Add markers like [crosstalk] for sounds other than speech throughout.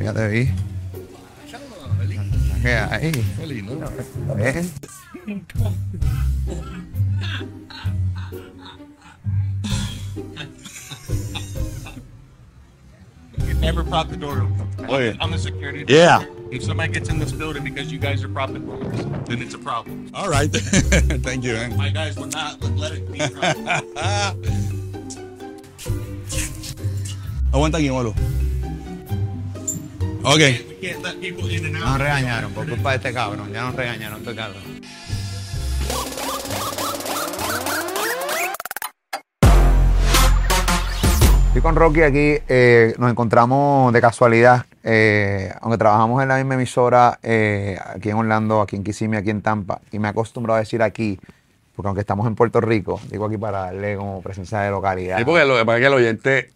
Ya te vi. ¿Qué hay? ¿Eh? You never prop the door open. Oye. I'm the security. Yeah. If somebody gets in this building because you guys are propping doors, then it's a problem. All right. [laughs] Thank you, man. My guys will not let- let it be a problem. [laughs] Aguanta aquí, Molo. Out. nos regañaron por culpa de este cabrón. Ya nos regañaron este cabrón. Estoy con Rocky aquí. eh, nos encontramos de casualidad. eh, aunque trabajamos en la misma emisora eh, aquí en Orlando, aquí en Kissimmee, aquí en Tampa. Y me he acostumbrado a decir aquí, porque aunque estamos en Puerto Rico, digo aquí para darle como presencia de localidad. Sí, porque lo es que el oyente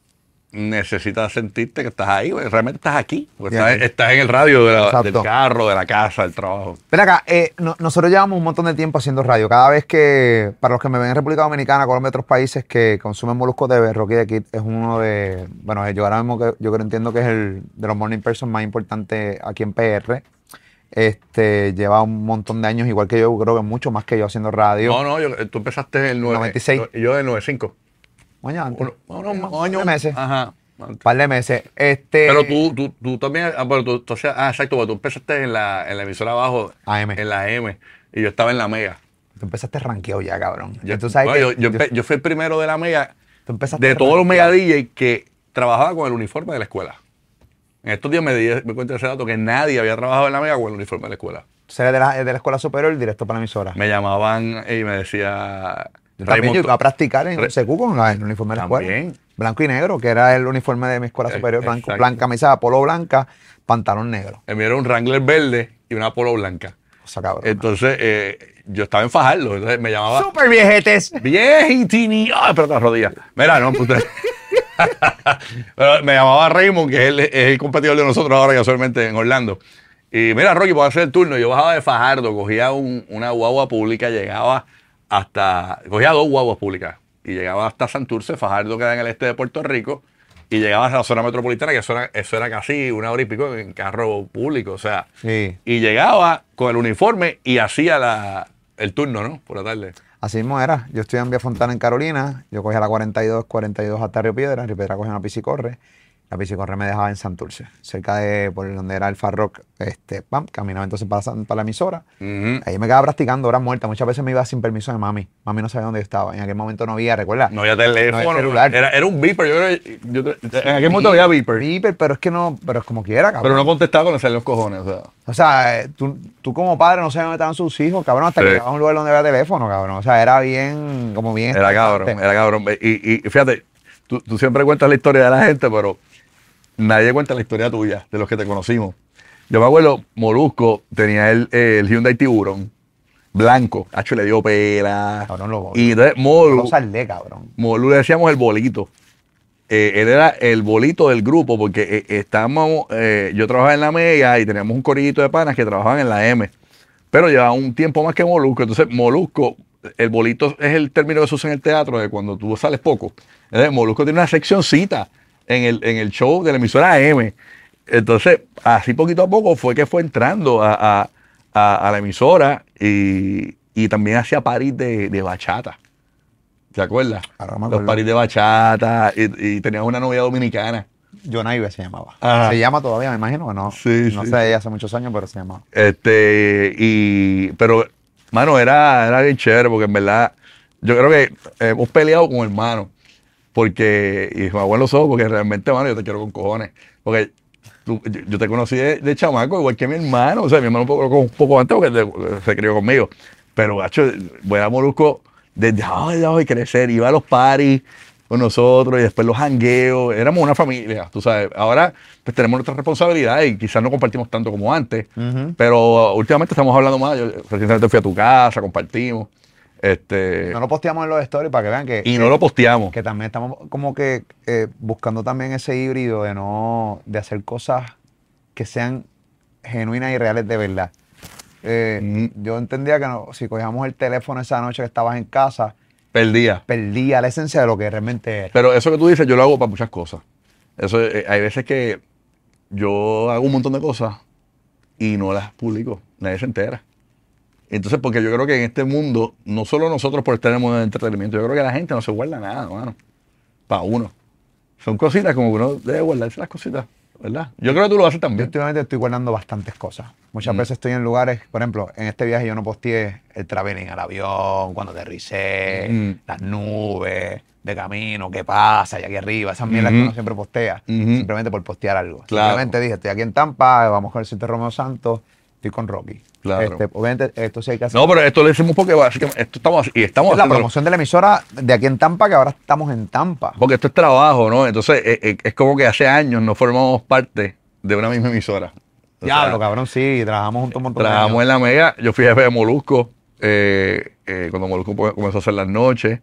necesita sentirte que estás ahí, güey. realmente estás aquí. Porque estás, estás en el radio de la- del carro, de la casa, del trabajo. Ven acá, eh, no- nosotros llevamos un montón de tiempo haciendo radio. Cada vez que, para los que me ven en República Dominicana, Colombia y otros países que consumen Molusco TV, Rocky de Kid es uno de, bueno, yo ahora mismo que yo creo entiendo que es el de los morning person más importante aquí en PR. Este, lleva un montón de años, igual que yo, creo que mucho más que yo haciendo radio. No, no, yo- tú empezaste en el 9, 96. y Yo en el 95. Un año antes. Uno, no, no, Un más par de años. meses. Ajá. Un par de meses. Este, Pero tú, tú, tú también, ah, pero tú, ah, exacto, porque tú empezaste en la, en la emisora abajo, AM. en la M, y yo estaba en la Mega. Tú empezaste ranqueado ya, cabrón. Yo, tú sabes bueno, que yo, yo yo fui el primero de la Mega, tú empezaste de todos los Mega. DJ que trabajaba con el uniforme de la escuela. En estos días me di me cuenta ese dato que nadie había trabajado en la Mega con el uniforme de la escuela. Tú eres de la, de la escuela superior directo para la emisora. Me llamaban y me decía... También yo iba a practicar en CQ con la- el uniforme de la escuela. También. Blanco y negro, que era el uniforme de mi escuela Eh, superior. Blanco, blanca, camisa polo blanca, pantalón negro. Me dieron un Wrangler verde y una polo blanca. O sea, cabrón. Entonces, eh, yo estaba en Fajardo, entonces me llamaba... ¡Súper viejetes! Viejitini. Ay, pero las rodillas. Mira, no. [laughs] Pero me llamaba Raymond, que es el, es el competidor de nosotros ahora casualmente en Orlando. Y mira, Rocky, puedo hacer el turno. Yo bajaba de Fajardo, cogía un- una guagua pública, llegaba hasta. Cogía dos guaguas públicas y llegaba hasta Santurce, Fajardo queda en el este de Puerto Rico, y llegaba a la zona metropolitana, que eso era, eso era casi una hora y pico en carro público. O sea, Sí. y llegaba con el uniforme y hacía la, el turno, ¿no? Por la tarde. Así mismo era. Yo estoy en Vía Fontana, en Carolina. Yo cogía la 42, 42 hasta Río Piedra. Río Piedra cogía una piscicorre. La piscicorre me dejaba en Santurce, cerca de por donde era el Farrock. Este, pam, caminaba entonces para, para la emisora. Ahí me quedaba practicando horas muertas. Muchas veces me iba sin permiso de mami. Mami no sabía dónde yo estaba. En aquel momento no había, ¿recuerdas? No había teléfono. No celular. Era, era un beeper. Yo, yo- en aquel momento había beeper. Beeper, pero es que no, pero es como quiera, cabrón. Pero no contestaba cuando salían los cojones. O sea. O sea, eh, tú, tú como padre no sabes dónde estaban sus hijos, cabrón, hasta Sí. que llegabas a un lugar donde había teléfono, cabrón. O sea, era bien, como bien. Era cabrón, era cabrón. Y, y fíjate, tú, tú siempre cuentas la historia de la gente, pero nadie cuenta la historia tuya, de los que te conocimos. Yo me acuerdo, Molusco tenía el, el Hyundai Tiburon blanco. Hacho le dio pela. Cabrón, lo- y entonces Molu, saldé, cabrón. Molu le decíamos el bolito. Eh, él era el bolito del grupo porque eh, estábamos, eh, yo trabajaba en la Mega y teníamos un corillito de panas que trabajaban en la M. Pero llevaba un tiempo más que Molusco. Entonces, Molusco, el bolito es el término que se usa en el teatro de cuando tú sales poco. Entonces, Molusco tiene una seccioncita en el, en el show de la emisora M. Entonces, así poquito a poco fue que fue entrando a, a- a- a la emisora y, y también hacía paris de, de bachata. ¿Te acuerdas? Ahora me Los paris de bachata y, y tenía una novia dominicana. John Ive se llamaba. Ajá. Se llama todavía, me imagino que no. Sí, no sí, sé, hace muchos años, pero se llamaba. Este, y, pero, mano, era, era bien chévere porque en verdad, yo creo que hemos peleado con hermanos. Porque, y me hago en los ojos porque realmente, mano, yo te quiero con cojones. Porque tú- yo, yo te conocí de, de chamaco, igual que mi hermano. O sea, mi hermano un poco, un poco antes porque se crió conmigo. Pero, gacho, voy a Molusco desde abajo y crecer. Iba a los paris con nosotros y después los jangueos. Éramos una familia, tú sabes. Ahora, pues tenemos nuestra responsabilidad y quizás no compartimos tanto como antes. Pero últimamente estamos hablando más. Yo recientemente fui a tu casa, compartimos. Este, No lo posteamos en los stories para que vean que. y no lo posteamos. Que también estamos como que eh, buscando también ese híbrido de no. de hacer cosas que sean genuinas y reales de verdad. Eh, Mm. Yo entendía que no- si cogíamos el teléfono esa noche que estabas en casa, Perdía. perdía la esencia de lo que realmente era. Pero eso que tú dices, yo lo hago para muchas cosas. Eso, eh, hay veces que yo hago un montón de cosas y no las publico. Nadie se entera. Entonces, porque yo creo que en este mundo, no solo nosotros por estar en el mundo del entretenimiento, yo creo que la gente no se guarda nada, mano. Para uno. Son cositas como que uno debe guardarse las cositas, ¿verdad? Yo creo que tú lo haces Yo también. últimamente estoy guardando bastantes cosas. Muchas Mm. veces estoy en lugares, por ejemplo, en este viaje yo no posteé el traveling al avión, cuando aterricé, Mm. las nubes, de camino, qué pasa, y aquí arriba, esas mierdas que Ujú. uno siempre postea, simplemente por postear algo. Claro. Simplemente dije, estoy aquí en Tampa, vamos con el Centro Romeo Santos, estoy con Rocky. Claro. Este, obviamente esto sí hay que hacer. No, pero esto lo decimos porque básicamente esto estamos y estamos es la promoción de la emisora de aquí en Tampa, que ahora estamos en Tampa. Porque esto es trabajo, ¿no? Entonces eh, eh, es como que hace años no formamos parte de una misma emisora. Diablo, cabrón, sí, trabajamos juntos un montón de Trabajamos en la Mega. Yo fui jefe de Molusco eh, eh, cuando Molusco comenzó a hacer las noches.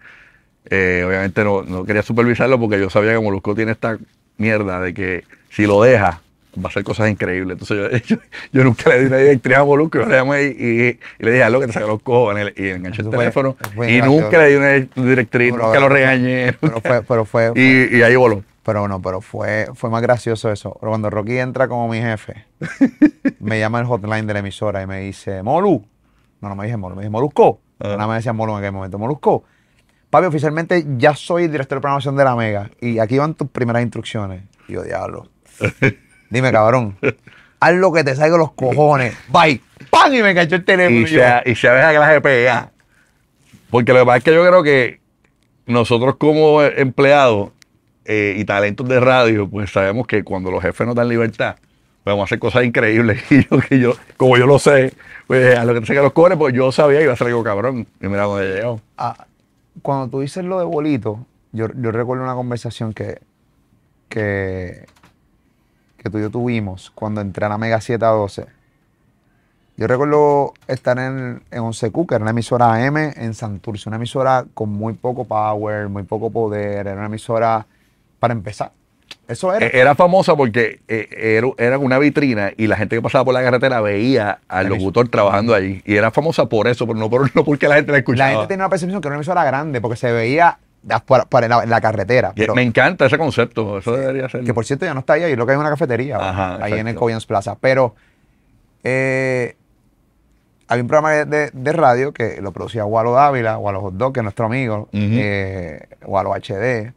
Eh, obviamente no, no quería supervisarlo porque yo sabía que Molusco tiene esta mierda de que si lo deja va a hacer cosas increíbles. Entonces yo, [laughs] yo, yo nunca le di una directriz a Molusco. Yo le llamé y, y- y le dije algo que te saca los cojones y enganché el fue- teléfono. fue y nunca le di una directriz, Pero- nunca lo regañé. Pero fue, [laughs] pero fue, y, y ahí voló. Pero no, pero fue, fue más gracioso eso. Pero cuando Rocky entra como mi jefe, [laughs] me llama el hotline de la emisora y me dice, Molu. No, no me dije Molu, me dice Molusco. Ah. Nada me decía Molu en aquel momento. Molusco. Papi, oficialmente ya soy director de programación de la Mega. Y aquí van tus primeras instrucciones. Y yo, diablo. Dime, cabrón. [laughs] Haz lo que te salga los cojones. Bye. ¡Pam! Y me cachó el teléfono. y yo, se, y se deja que la GPA. Porque lo que pasa es que yo creo que nosotros como empleados eh, y talentos de radio, pues sabemos que cuando los jefes nos dan libertad, pues vamos a hacer cosas increíbles. [laughs] Y yo, que yo, como yo lo sé, pues a lo que te saca los cojones, pues yo sabía que iba a ser algo cabrón. Y mira dónde llegado. Ah, cuando tú dices lo de bolito, yo, yo recuerdo una conversación que, que, que tú y yo tuvimos cuando entré a la Mega 7 a 12. Yo recuerdo estar en, en 11Q, que era una emisora AM en Santurce, una emisora con muy poco power, muy poco poder, era una emisora para empezar. Eso era. Eh, Era famosa porque eh, era, una vitrina y la gente que pasaba por la carretera veía al La locutor trabajando allí. Y era famosa por eso, pero no, por, [laughs] no porque la gente la la escuchaba. gente tenía una percepción que era una emisora grande porque se veía por la, en la carretera. Pero- me encanta ese concepto, eso debería ser. Que por cierto ya no está ahí, ahí lo que hay es una cafetería, Ajá, ahí en el. Coyans Plaza. Pero eh, había un programa de, radio que lo producía Walo Dávila, Walo Hot Dog, que es nuestro amigo, eh, Walo HD,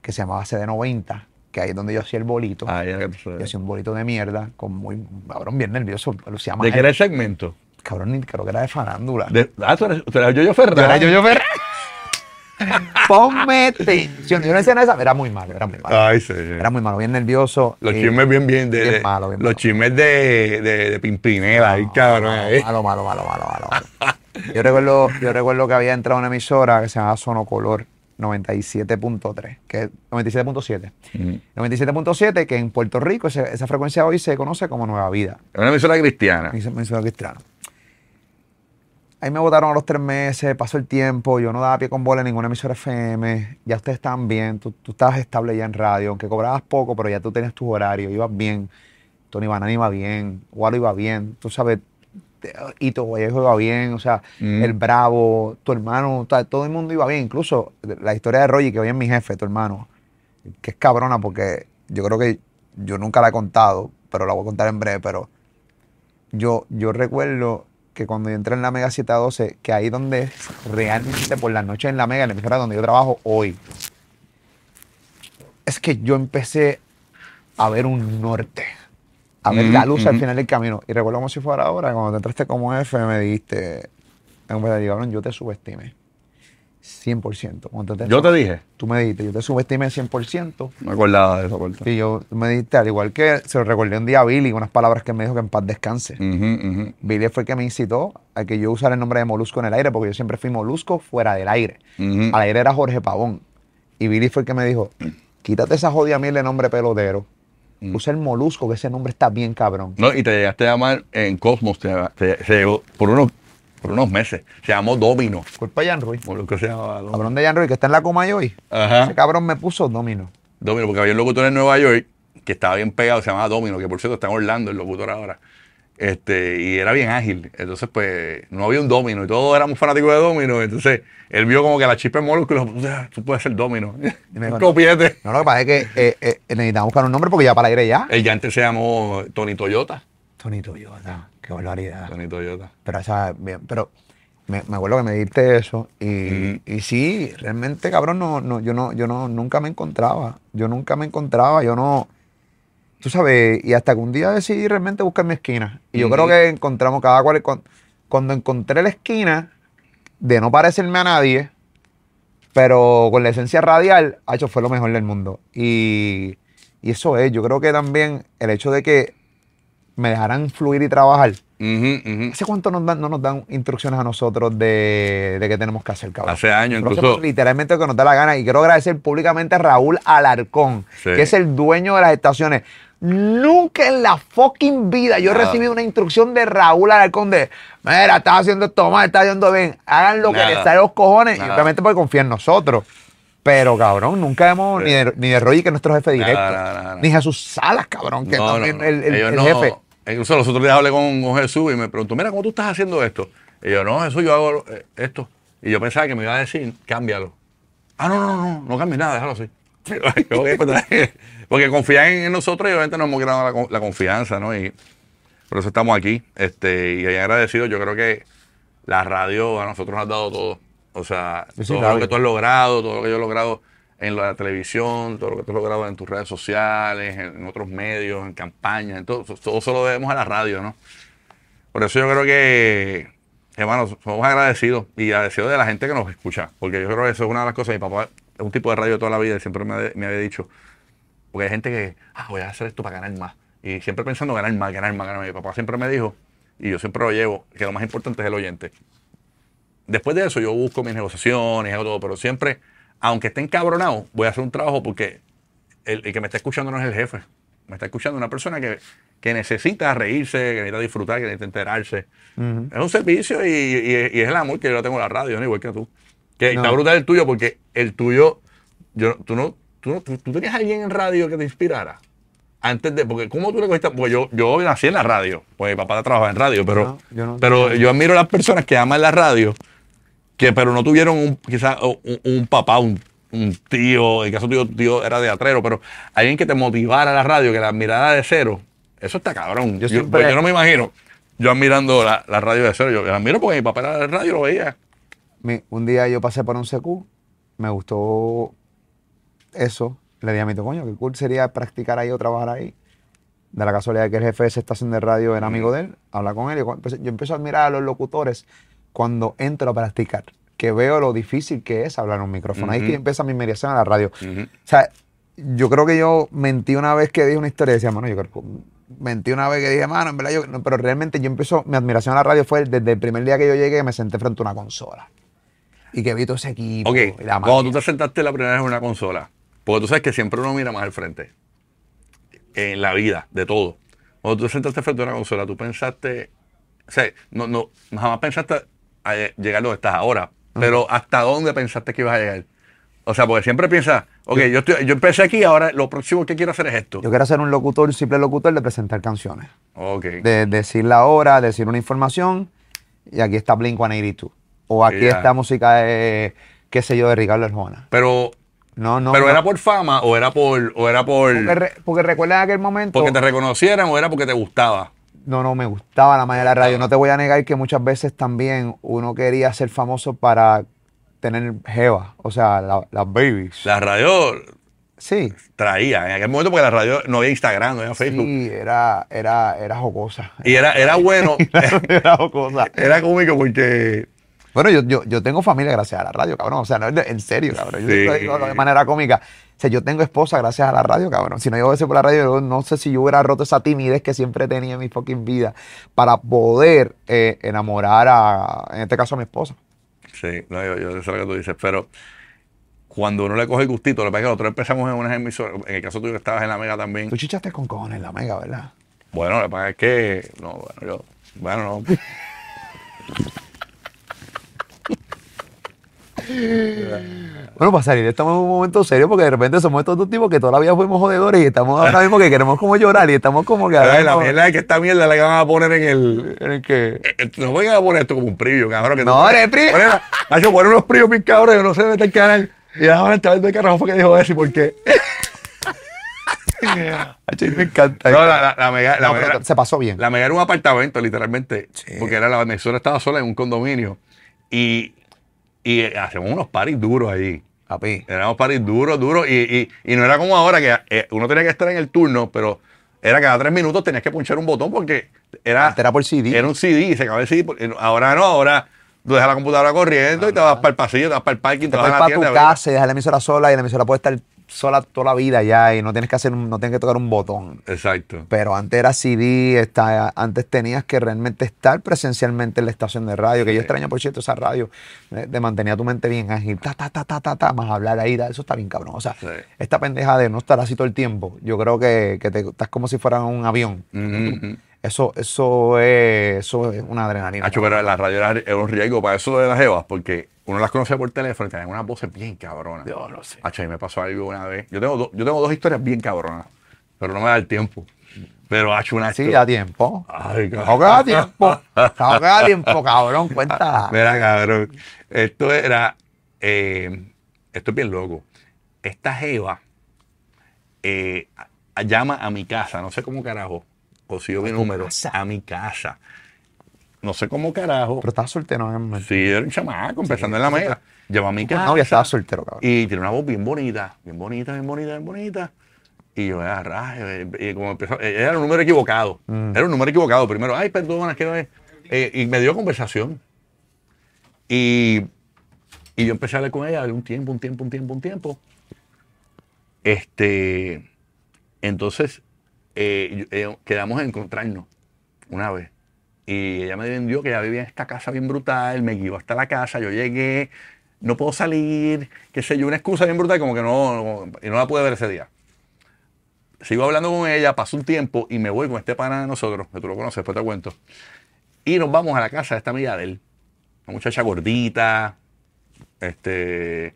que se llamaba CD90, que ahí es donde yo hacía el bolito. Ah, ya que. Yo hacía un bolito de mierda, con muy, cabrón, bien nervioso. Lucía ¿De qué era el segmento? Cabrón, creo que era de farándula. De, ah, tú eres, tú eres Yoyo Ferran. Yo era Yoyo Ferran. [laughs] Ponme atención. Yo no decía nada de Era muy malo, era muy malo. Ay, sí. sí. Era muy malo, bien nervioso. Los y- chismes bien, bien. De, bien de- malo, bien los malo. chismes de, de, de Pimpinela, ahí, cabrón. Malo, malo, malo, malo, malo. malo. Yo recuerdo, yo recuerdo que había entrado una emisora que se llamaba Sonocolor 97.3, que es 97.7. Ujú. 97.7, que en Puerto Rico esa frecuencia hoy se conoce como Nueva Vida. Es una emisora cristiana. Esa emisora cristiana. Ahí me votaron a los tres meses, pasó el tiempo, yo no daba pie con bola en ninguna emisora FM, ya ustedes estaban bien, tú, tú estabas estable ya en radio, aunque cobrabas poco, pero ya tú tenías tus horarios, ibas bien, Tony Banana iba bien, Walo iba bien, tú sabes, Ito Vallejo iba bien, o sea, Mm. el Bravo, tu hermano, todo el mundo iba bien, incluso la historia de Roger, que hoy es mi jefe, tu hermano, que es cabrona porque yo creo que yo nunca la he contado, pero la voy a contar en breve, pero yo, yo recuerdo que cuando yo entré en la Mega 712, que ahí donde realmente por las noches en la Mega, en la emisora donde yo trabajo hoy, es que yo empecé a ver un norte, a ver la Ujú, luz al ujú. final del camino. Y recuerdo como si fuera ahora, cuando te entraste como jefe, me dijiste, en verdad, yo te subestimé. 100%. Cuando te- Yo te dije. Tú me dijiste, yo te subestimé 100%. No me acordaba de esa parte. Y yo me dijiste, al igual que se lo recordé un día a Billy, unas palabras que me dijo que en paz descanse. Billy fue el que me incitó a que yo usara el nombre de Molusco en el aire, porque yo siempre fui Molusco fuera del aire. Ujú. Al aire era Jorge Pavón. Y Billy fue el que me dijo, quítate esa jodida miel de nombre pelotero. Mm. Usa el Molusco, que ese nombre está bien cabrón. No, y te llegaste a llamar en Cosmos, te, te- llegó por unos, por unos meses. Se llamó Domino. Culpa de Jan Ruiz. Por lo que se llamaba Domino. Cabrón de Jan Ruiz, que está en la coma hoy. Ajá. Ese cabrón me puso Domino. Domino, porque había un locutor en Nueva York que estaba bien pegado, se llamaba Domino, que por cierto está en Orlando, el locutor ahora. Este, y era bien ágil. Entonces, pues, no había un domino. Y todos éramos fanáticos de domino. Entonces, él vio como que la chispa en Molusco "Ah, tú puedes ser domino. dijo, [laughs] copiete. No, lo que pasa es que eh, eh, necesitamos buscar un nombre porque ya para aire ya. El ya antes se llamó Tony Toyota. Tony Toyota, qué barbaridad. Tony Toyota. Pero, o sea, bien, pero me, me acuerdo que me diste eso y, y sí, realmente, cabrón, no, no, yo no, yo no, nunca me encontraba. Yo nunca me encontraba, yo no. Tú sabes, y hasta que un día decidí realmente buscar mi esquina. Y yo creo que encontramos cada cual. cuan- Cuando encontré la esquina de no parecerme a nadie, pero con la esencia radial, hecho fue lo mejor del mundo. Y, y eso es, yo creo que también el hecho de que me dejaran fluir y trabajar. ¿Hace cuánto nos dan, no nos dan instrucciones a nosotros de, de qué tenemos que hacer, cabrón? Hace años, Nosotros incluso. literalmente lo que nos da la gana. Y quiero agradecer públicamente a Raúl Alarcón, Sí. que es el dueño de las estaciones. Nunca en la fucking vida yo he recibido una instrucción de Raúl Alarcón de, mira, estás haciendo esto mal, estás haciendo bien. Hagan lo que les sale los cojones. Y Nada. obviamente porque confía en nosotros. Pero, cabrón, nunca hemos, ni de, ni de Roy, que es nuestro jefe directo, ni Jesús Salas, cabrón, que también el, el- jefe. Incluso los otros días hablé con, con Jesús y me preguntó, mira, ¿cómo tú estás haciendo esto? Y yo, no, Jesús, yo hago eh, esto. Y yo pensaba que me iba a decir, cámbialo. Ah, no, no, no, no cambies nada, déjalo así. [laughs] Pues, [laughs] Porque confían en nosotros y obviamente nos hemos la, con- la confianza, ¿no? Y por eso estamos aquí. Este, y agradecido, yo creo que la radio a nosotros nos ha dado todo. O sea, todo lo que tú has logrado, todo lo que yo he logrado en la televisión, todo lo que tú has logrado en tus redes sociales, en, en otros medios, en campañas, en todo, todo eso lo debemos a la radio, ¿no? Por eso yo creo que, hermano, somos agradecidos y agradecidos de la gente que nos escucha, porque yo creo que eso es una de las cosas. Mi papá es un tipo de radio de toda la vida y siempre me, me había dicho, porque hay gente que, ah, voy a hacer esto para ganar más. Y siempre pensando ganar más, ganar más, ganar más. Mi papá siempre me dijo, y yo siempre lo llevo, que lo más importante es el oyente. Después de eso yo busco mis negociaciones, hago todo, pero siempre, aunque esté encabronado, voy a hacer un trabajo porque el, el que me está escuchando no es el jefe. Me está escuchando una persona que, que necesita reírse, que necesita disfrutar, que necesita enterarse. Ujú. Es un servicio y, y- y es el amor que yo tengo a la radio, ¿no? igual que tú. Que No. está brutal el tuyo porque el tuyo, yo, tú, no, tú, no- tú, tú tenías alguien en radio que te inspirara. Antes de, porque ¿cómo tú le cogiste? Porque yo, yo nací en la radio, pues mi papá trabajaba en radio, pero, No, yo no- pero yo admiro a las personas que aman la radio, que pero no tuvieron un, quizás un, un papá, un, un tío, en caso tu tío era teatrero, pero alguien que te motivara a la radio, que la admirara de cero, eso está cabrón. Yo pues yo no me imagino yo admirando la, la radio de cero, yo la admiro porque mi papá era de radio, lo veía. Mi- un día yo pasé por un CQ, me gustó eso. Le dije a mi coño, qué cool sería practicar ahí o trabajar ahí. De la casualidad que el jefe de esa estación de radio era amigo de él, habla con él. Y yo, empecé- yo empiezo a admirar a los locutores cuando entro a practicar, que veo lo difícil que es hablar en un micrófono. Ahí es que empieza mi inmediación a la radio. O sea, yo creo que yo mentí una vez que dije una historia y decía, mano, yo creo que mentí una vez que dije, mano, en verdad, yo, no", pero realmente yo empezó, mi admiración a la radio fue desde el primer día que yo llegué que me senté frente a una consola. Y que vi todo ese equipo. Ok, y la cuando tú te sentaste la primera vez en una consola, porque tú sabes que siempre uno mira más al frente, en la vida, de todo. Cuando tú te sentaste frente a una consola, tú pensaste, o sea, no, no, jamás pensaste a llegar donde estás ahora, pero ¿hasta dónde pensaste que ibas a llegar? O sea, porque siempre piensas, ok, yo, estoy, yo empecé aquí, ahora lo próximo que quiero hacer es esto. Yo quiero ser un locutor, un simple locutor de presentar canciones. Ok. De decir la hora, decir una información. Y aquí está Blink 182. O aquí Ya. está música de, qué sé yo, de Ricardo Arjona. Pero, No, no. pero no. era por fama o era por, o era por, Porque, re- porque recuerda en aquel momento. porque te reconocieran o era porque te gustaba. No, no, me gustaba la magia de la radio. No te voy a negar que muchas veces también uno quería ser famoso para tener jeva, o sea, la- las babies. La radio Sí, traía en aquel momento porque la radio no había Instagram, no había Facebook. sí, era, era, era jocosa. Y era, era bueno, [laughs] era jocosa. era cómico porque Bueno, yo, yo, yo tengo familia gracias a la radio, cabrón. O sea, no en serio, cabrón. Yo Sí. lo digo de manera cómica. O sea, yo tengo esposa gracias a la radio, cabrón. Si no yo hubiese por la radio, yo no sé si yo hubiera roto esa timidez que siempre tenía en mi fucking vida para poder eh, enamorar a, en este caso, a mi esposa. Sí, no, yo, yo sé lo que tú dices, pero cuando uno le coge el gustito, lo que pasa es que nosotros empezamos en unas emisoras, en el caso tuyo que estabas en la Mega también. Tú chichaste con cojones en la mega, ¿verdad? Bueno, lo que pasa es que, no, bueno, yo, bueno, no. [laughs] Bueno, para salir estamos en un momento serio porque de repente somos estos dos tipos que toda la vida fuimos jodedores y estamos ahora mismo que queremos como llorar y estamos como que... Ay, la mierda es que esta mierda la que van a poner en el. en el que... eh, eh, No vengan a poner esto como un preview, cabrón. Que No, eres preview. Nacho, ponen unos previews bien cabros, yo no sé de el canal. Y ahora el de carajo fue que dijo eso y por qué. [laughs] Me encanta. No, la, mega. La No, mega pero se pasó bien. La mega era un apartamento, literalmente. Sí. Porque era la emisora estaba sola en un condominio. Y, y hacemos unos paris duros allí. Papi. Éramos paris duros, duros. Y, y, y no era como ahora que eh, uno tenía que estar en el turno, pero era cada tres minutos tenías que punchar un botón porque era, Antes era por CD. era un CD y se acababa el CD. Ahora no, ahora tú dejas la computadora corriendo y te vas para el pasillo, te vas para el parking, te, Te vas a vas la tienda. tu casa y dejas la emisora sola y la emisora puede estar sola toda la vida ya y no tienes que hacer, un- no tienes que tocar un botón. Exacto. Pero antes era CD, está, antes tenías que realmente estar presencialmente en la estación de radio, que yo extraño, por cierto, esa radio, de mantenía tu mente bien ágil, ta, ta, ta, ta, ta, ta, más hablar ahí, da, eso está bien cabrón. O sea, Sí. esta pendeja de no estar así todo el tiempo, yo creo que, que te, estás como si fuera un avión. Ujú. Eso, eso, es, eso es una adrenalina. Hacho, pero la radio era, un riesgo para eso de las jevas, porque uno las conocía por teléfono y tenían unas voces bien cabronas. Yo no sé. Hacho, a mí me pasó algo una vez. Yo tengo, do- yo tengo dos historias bien cabronas, pero no me da el tiempo. Pero ha hecho una Sí, da tiempo. Ay, No que da [laughs] tiempo. No que da tiempo, cabrón. Cuéntala. Mira, cabrón. Esto era. eh, esto es bien loco. Esta Jeva eh, llama a mi casa, no sé cómo carajo. Consiguió mi número. casa? A mi casa. No sé cómo carajo. Pero estás soltero, ¿no? Sí, era un chamaco empezando en la mega. Llamó a mi casa. No, ya estaba soltero, cabrón. Y tiene una voz bien bonita, bien bonita, bien bonita, bien bonita. Y yo, ah, rayos, y como empezó, eh, era un número equivocado. Mm. Era un número equivocado. Primero, ay, perdona, que no es. Eh, y me dio conversación. Y, y yo empecé a hablar con ella un tiempo, un tiempo, un tiempo, un tiempo. Este, entonces, eh, eh, quedamos en encontrarnos una vez. Y ella me vendió que ella vivía en esta casa bien brutal, me guió hasta la casa, yo llegué, no puedo salir, qué sé yo, una excusa bien brutal, como que no, no- la pude ver ese día. Sigo hablando con ella, pasó un tiempo y me voy con este pana de nosotros, que tú lo conoces, después te cuento. Y nos vamos a la casa de esta amiga de él, una muchacha gordita, este,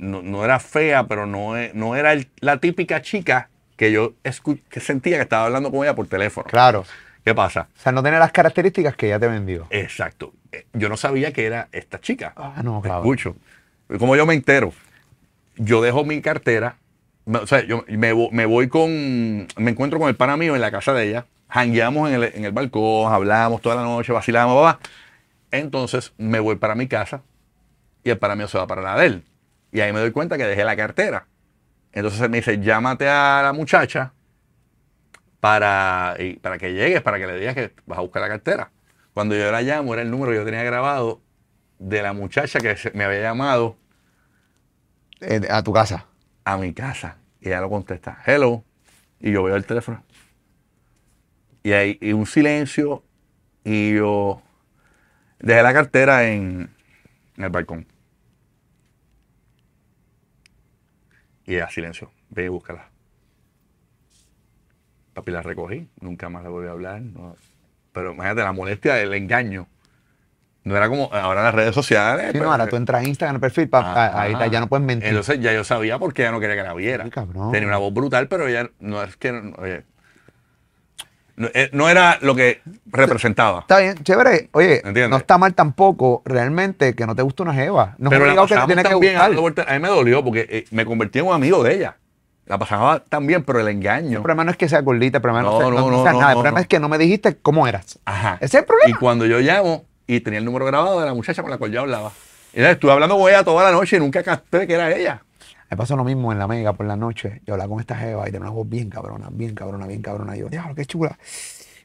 no, no era fea, pero no, e- no era el- la típica chica que yo que sentía que estaba hablando con ella por teléfono. Claro. ¿Qué pasa? O sea, no tiene las características que ella te vendió. Exacto. Eh, Yo no sabía que era esta chica. Ah, no, claro. Escucho. Como yo me entero, yo dejo mi cartera, o sea, yo me, me voy con, me encuentro con el pana mío en la casa de ella, jangueamos en el, en el balcón, hablamos toda la noche, vacilamos, papá. Entonces me voy para mi casa y el pana mío se va para la de él. Y ahí me doy cuenta que dejé la cartera. Entonces él me dice, llámate a la muchacha para, y- para que llegues, para que le digas que vas a buscar la cartera. Cuando yo la llamo, era el número que yo tenía grabado de la muchacha que se- me había llamado Eh, a tu casa. a mi casa. Y ella lo contesta, hello. Y yo veo el teléfono. Y hay y un silencio. Y yo dejé la cartera en, en el balcón. Y ella silencio. Ve y búscala. Papi la recogí. Nunca más le volví a hablar. no. Pero imagínate la molestia del engaño. No era como ahora en las redes sociales. Sí, pero- no, ahora tú entras a Instagram, el perfil, pa- ahí está, ya no puedes mentir. Entonces ya yo sabía porque ella no quería que la viera. Tenía una voz brutal, pero ella no es que. oye, no, eh, no era lo que representaba. Está bien, chévere. Oye, ¿Entiendes? no está mal tampoco realmente que no te guste una jeva. No pero la que te tiene que gustar. a mí me dolió porque eh, me convertí en un amigo de ella. La pasaba tan bien, pero el engaño. El problema no es que sea gordita, el problema no, No, no, no, nada. El problema es que no me dijiste cómo eras. Ajá. Ese es el problema. Y cuando yo llamo y tenía el número grabado de la muchacha con la cual yo hablaba. Estuve hablando con ella toda la noche y nunca capté que era ella. Me pasó lo mismo en la mega por la noche. Yo hablaba con esta jeva y tenía una voz bien cabrona, bien cabrona, bien cabrona. Y yo, diablo, qué chula.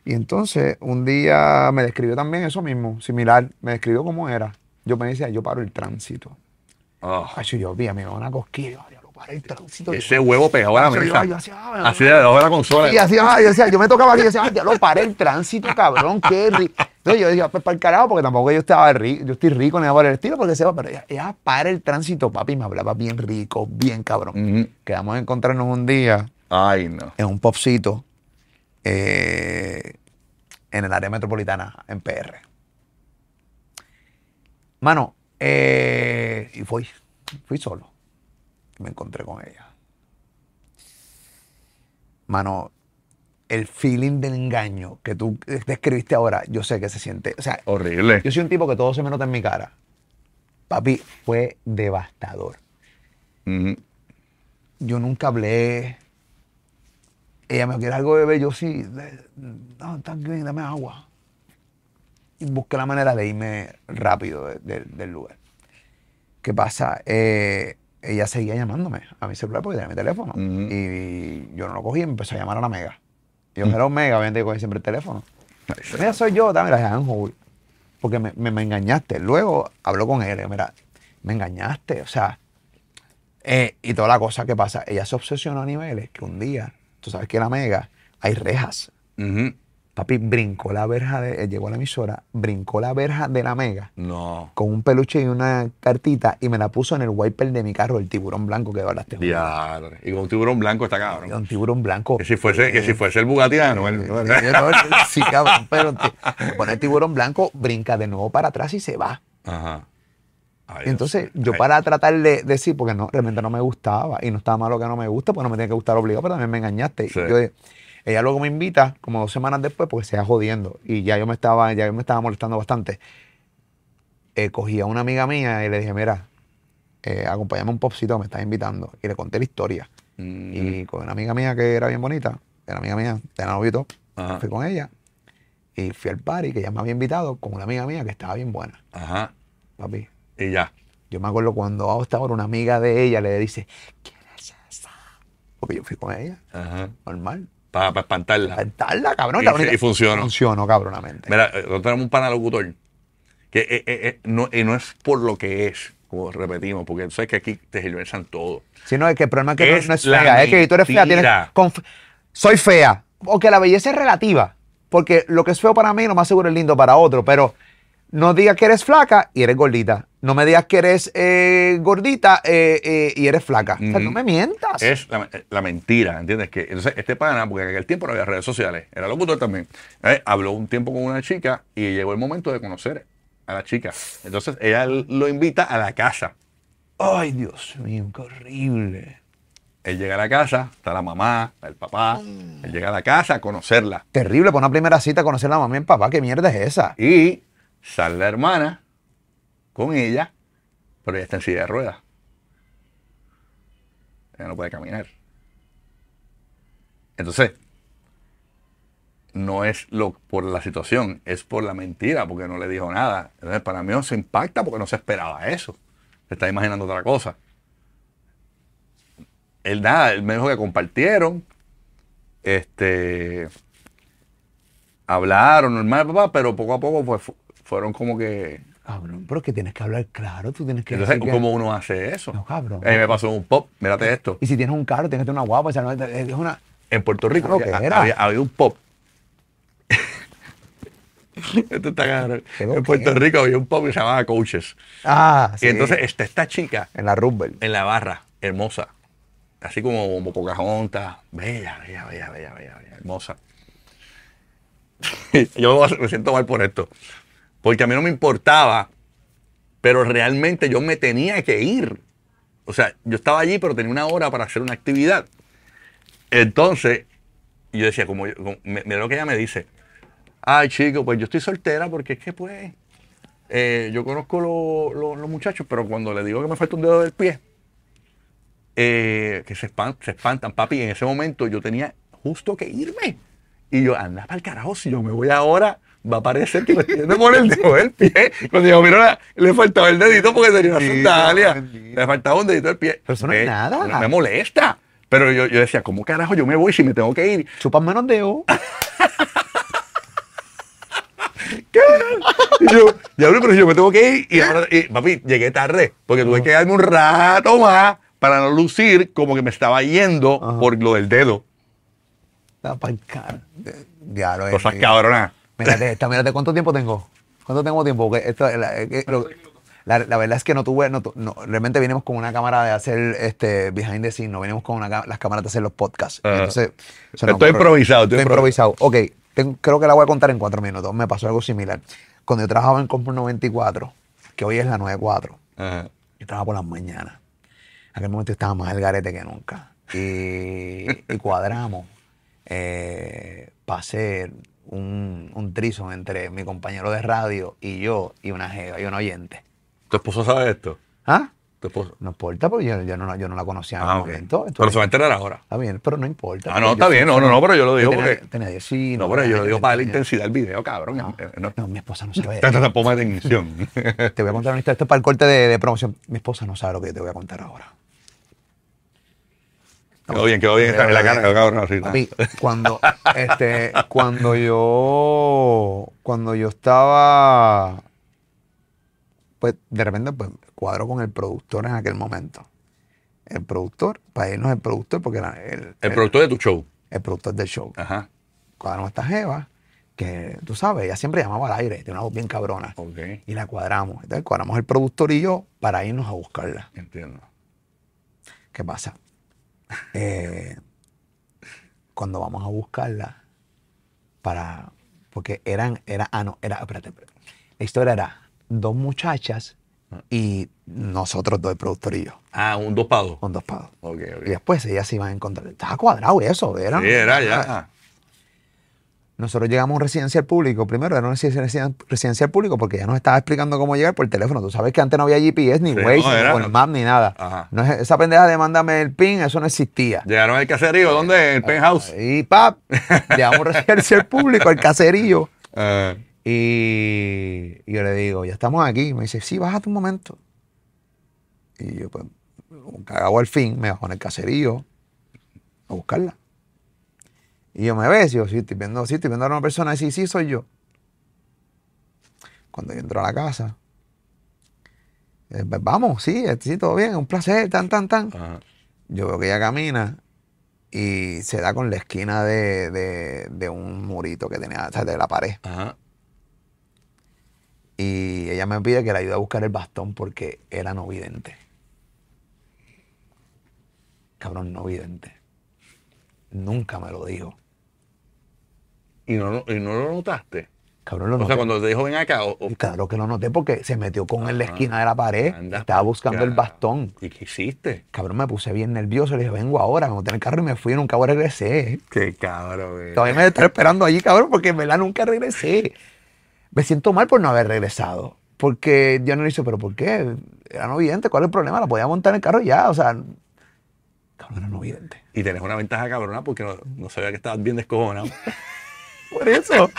Y entonces un día me describió también eso mismo, similar. Me describió cómo era. Yo me decía, yo paro el tránsito. Oh, Ay, yo vi, me una cosquilla. Yo, paro el tránsito. ese huevo pegado a la Yo, mesa. yo hacía, ay, Así de debajo de la consola. Y así, ay, yo, decía, yo me tocaba aquí y decía, diablo, paré el tránsito, cabrón, qué rico. Entonces yo decía, pues para el carajo, porque tampoco yo estaba rico, yo estoy rico ni nada por el estilo, porque se va, pero ella, ella para el tránsito, papi, me hablaba bien rico, bien cabrón. Ujú. Quedamos a encontrarnos un día Ay, no. en un popcito eh, en el área metropolitana, en PR. Mano, Eh, y fui, fui solo. Me encontré con ella. Mano, el feeling del engaño que tú describiste ahora, yo sé que se siente. O sea, Horrible. yo soy un tipo que todo se me nota en mi cara. Papi, fue devastador. Yo nunca hablé. Ella me quiere algo de beber, yo sí. No, está bien, dame agua. Y busqué la manera de irme rápido de- de- del lugar. ¿Qué pasa? Eh, ella seguía llamándome a mi celular porque tenía mi teléfono. Y yo no lo cogí y me empezó a llamar a la Mega. Y yo, era un Mega, obviamente yo cogí siempre el teléfono. Mira, soy yo, dame la dejé. Porque me, me- me engañaste. Luego habló con él, mira, me engañaste, o sea. eh, y toda la cosa que pasa, ella se obsesionó a niveles que un día, tú sabes que en la mega hay rejas. Ujú. Papi brincó la verja, de, él llegó a la emisora, brincó la verja de la mega No. con un peluche y una cartita y me la puso en el wiper de mi carro, el tiburón blanco que hablaste. Diadre. Y con un tiburón blanco está cabrón. Un tiburón blanco. Que si fuese, que si fuese el Bugatti de Anuel. Eh, sí, cabrón, pero pone el tiburón blanco, brinca de nuevo para atrás y se va. Ajá. Ay, Y entonces, yo Ay, para tratar de decir, porque no, realmente no me gustaba, y no estaba malo que no me gusta, pues no me tiene que gustar obligado, pero también me engañaste. Y Sí. yo, ella luego me invita, como dos semanas después, porque se iba jodiendo, y ya yo me estaba, ya yo me estaba molestando bastante. Eh, cogí a una amiga mía y le dije, mira, eh, acompáñame un popcito me estás invitando. Y le conté la historia. Mm. Y con una amiga mía que era bien bonita, era amiga mía, novio y todo, Ajá. fui con ella. Y fui al party que ella me había invitado con una amiga mía que estaba bien buena, Ajá. papi. Y ya. Yo me acuerdo cuando a esta hora una amiga de ella le dice, ¿quién es esa? Porque yo fui con ella, Ajá. normal. Para espantarla. Tarda, cabrón. Y- la y funcionó. Funcionó, cabronamente. Mira, nosotros tenemos un pana locutor que eh, eh, eh, no, y no es por lo que es, como repetimos, porque tú sabes que aquí te gilversan todo. Si no, es que el problema es que no- Es no, es la fea, es que tú eres fea, tienes. soy fea. Porque la belleza es relativa. Porque lo que es feo para mí, lo más seguro es lindo para otro. Pero no digas que eres flaca y eres gordita. No me digas que eres eh, gordita eh, eh, y eres flaca. O sea, no me mientas. Es la, la mentira, ¿entiendes? Que, entonces, este pana, porque en aquel tiempo no había redes sociales, era locutor también, habló un tiempo con una chica y llegó el momento de conocer a la chica. Entonces, ella lo invita a la casa. Ay, Dios mío, qué horrible. Él llega a la casa, está la mamá, está el papá. Mm. Él llega a la casa a conocerla. Terrible, por una primera cita conocer a la mamá y el papá. ¿Qué mierda es esa? Y sale la hermana con ella, pero ella está en silla de ruedas. Ella no puede caminar. Entonces, no es lo, por la situación, es por la mentira, porque no le dijo nada. Entonces, para mí no se impacta porque no se esperaba eso. Se está imaginando otra cosa. Él nada, él me dijo que compartieron. Este hablaron normal, papá, pero poco a poco pues fu- fueron como que. Cabrón, pero es que tienes que hablar claro, tú tienes que Entonces, que- ¿cómo uno hace eso? No, cabrón. A mí me pasó un pop, mírate esto. Y si tienes un carro, tienes que tener una guapa, o sea, no, es una... En Puerto Rico Claro que había, era. había- había un pop. [laughs] esto está cabrón. ¿Qué En Puerto? Rico había un pop que se llamaba Coaches. Ah, sí. Y entonces está esta chica En la Rubel. en la barra, hermosa. Así como, como Pocahontas. Bella, bella, bella, bella, bella, bella, hermosa. [laughs] yo me siento mal por esto. Porque a mí no me importaba, pero realmente yo me tenía que ir. O sea, yo estaba allí, pero tenía una hora para hacer una actividad. Entonces, yo decía, como, yo- mira lo que ella me dice. Ay, chico, pues yo estoy soltera porque es que, pues, eh, yo conozco lo- lo- los muchachos, pero cuando le digo que me falta un dedo del pie, eh, que se, espan- se espantan, papi. En ese momento yo tenía justo que irme. Y yo, anda para el carajo, si yo me voy ahora, va a parecer que me estoy yendo por el dedo del pie. Cuando yo miro, la- le faltaba el dedito porque tenía una sandalia. Le faltaba un dedito del pie. Pero eso no es Eh, nada. Me molesta. Pero yo, yo decía, ¿cómo carajo yo me voy si me tengo que ir? Chupan menos dedo. [laughs] Y yo, diablo, pero yo me tengo que ir. Y ahora, y, papi, llegué tarde, porque tuve que quedarme un rato más para no lucir como que me estaba yendo Ajá. por lo del dedo. Ya lo es. Cosas cabronas. Mírate esta, mírate cuánto tiempo tengo. ¿Cuánto tengo tiempo? Porque esto, la, eh, lo- la- la verdad es que no tuve, no, realmente vinimos con una cámara de hacer este behind the scenes, no vinimos con una, las cámaras de hacer los podcasts. Entonces, eso no- Estoy improvisado, estoy Estoy improvisado. Ok, tengo- creo que la voy a contar en cuatro minutos. Me pasó algo similar. Cuando yo trabajaba en Compro 94, que hoy es la 94. Ajá. Yo estaba por las mañanas. En aquel momento estaba más el garete que nunca. Y, y cuadramos eh, para hacer un, un trison entre mi compañero de radio y yo y una jeva y un oyente. ¿Tu esposo sabe esto? ¿Ah? ¿Tu esposo? No importa, porque yo, yo no, yo no la conocía en Ah, el momento. Pero se va a enterar ahora. Está bien, pero no importa. Ah, no, está bien. No, no, no, pero yo lo digo tenía- porque. tenía 19, No, pero yo lo digo para la intensidad del video, cabrón. No, Eh, no. no, mi esposa no sabe. [laughs] Tanta tampoco de ignición. [laughs] Te voy a contar una historia. Esto es para el corte de, de promoción. Mi esposa no sabe lo que yo te voy a contar ahora. Quedó bien, quedó bien. En la cara, cabrón, así. Papi, cuando, este, cuando yo, cuando yo estaba, pues de repente, pues cuadro con el productor en aquel momento. El productor, para irnos el productor, porque era el, El productor de tu show. el productor del show. Ajá. Cuadramos esta jeva, que tú sabes, ella siempre llamaba al aire, tiene una voz bien cabrona. Ok. Y la cuadramos. Entonces cuadramos el productor y yo para irnos a buscarla. Entiendo. ¿Qué pasa? Eh, cuando vamos a buscarla, para. Porque eran. Era, ah, no, era. Espérate, espérate. La historia era dos muchachas y nosotros dos, el productor y yo, Ah, un dos pagos. con dos pagos. Ok, Y después ellas se iban a encontrar. Estaba cuadrado eso, ¿verdad? Sí, era ya. Nosotros llegamos a un residencial público. Primero era un residencial, residencial público porque ya nos estaba explicando cómo llegar por teléfono. Tú sabes que antes no había GPS, ni Sí, Waze, no, era- ni Maps, ni nada. Ajá. No esa pendeja de mándame el PIN, eso no existía. Llegaron al caserío, ¿dónde? En el penthouse. Y pap, llegamos a un residencial público, al caserío. [laughs] Y, y yo le digo, ya estamos aquí. Me dice, sí, bájate un momento. Y yo, pues, cagado al fin, me bajo en el caserío a buscarla. Y yo me ves, yo, sí, estoy viendo, sí, estoy viendo a una persona, y sí, sí, soy yo. Cuando yo entro a la casa, eh, pues, vamos, sí, sí, todo bien, un placer, tan, tan, tan. ajá. Yo veo que ella camina y se da con la esquina de, de- de un murito que tenía, o sea, de la pared. Ajá. Y ella me pide que le ayude a buscar el bastón porque era no vidente. Cabrón, no vidente. Nunca me lo dijo. ¿Y no, lo- y no lo notaste? Cabrón, lo O sea, noté. cuando te dijo ven acá, o, o- Claro que lo noté porque se metió con él en la esquina de la pared. Anda estaba buscando el bastón. ¿Y qué hiciste? Cabrón, me puse bien nervioso. Le dije, vengo ahora, me monté en el carro y me fui y nunca regresé. Qué cabrón, güey. Todavía me estar esperando allí, cabrón, porque en verdad nunca regresé. Me siento mal por no haber regresado. Porque yo no le dije, pero ¿por qué? Era no vidente, ¿cuál es el problema? La podía montar en el carro ya, o sea. Cabrón, era no vidente. Y tenés una ventaja cabrona porque no, no sabía que estabas bien descojonado. [laughs] Por eso.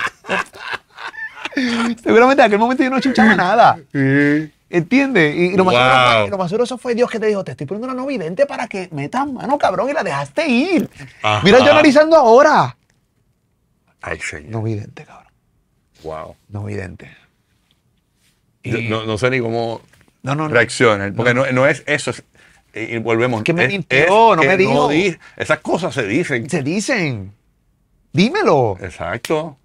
Seguramente en aquel momento yo no chuchaba nada. ¿Entiendes? Y, y lo, más Wow. fue, lo más seguro eso fue Dios que te dijo, te estoy poniendo una no vidente para que metas mano, cabrón, y la dejaste ir. Ajá. Mira yo analizando ahora. Ay, señor. No vidente, cabrón. Wow. No vidente. Y- No, no sé ni cómo No, no, no. reaccionar. Porque no, es eso. Es, y volvemos. Es que me mintió, no me dijo. di- esas cosas se dicen. Se dicen. Dímelo. Exacto.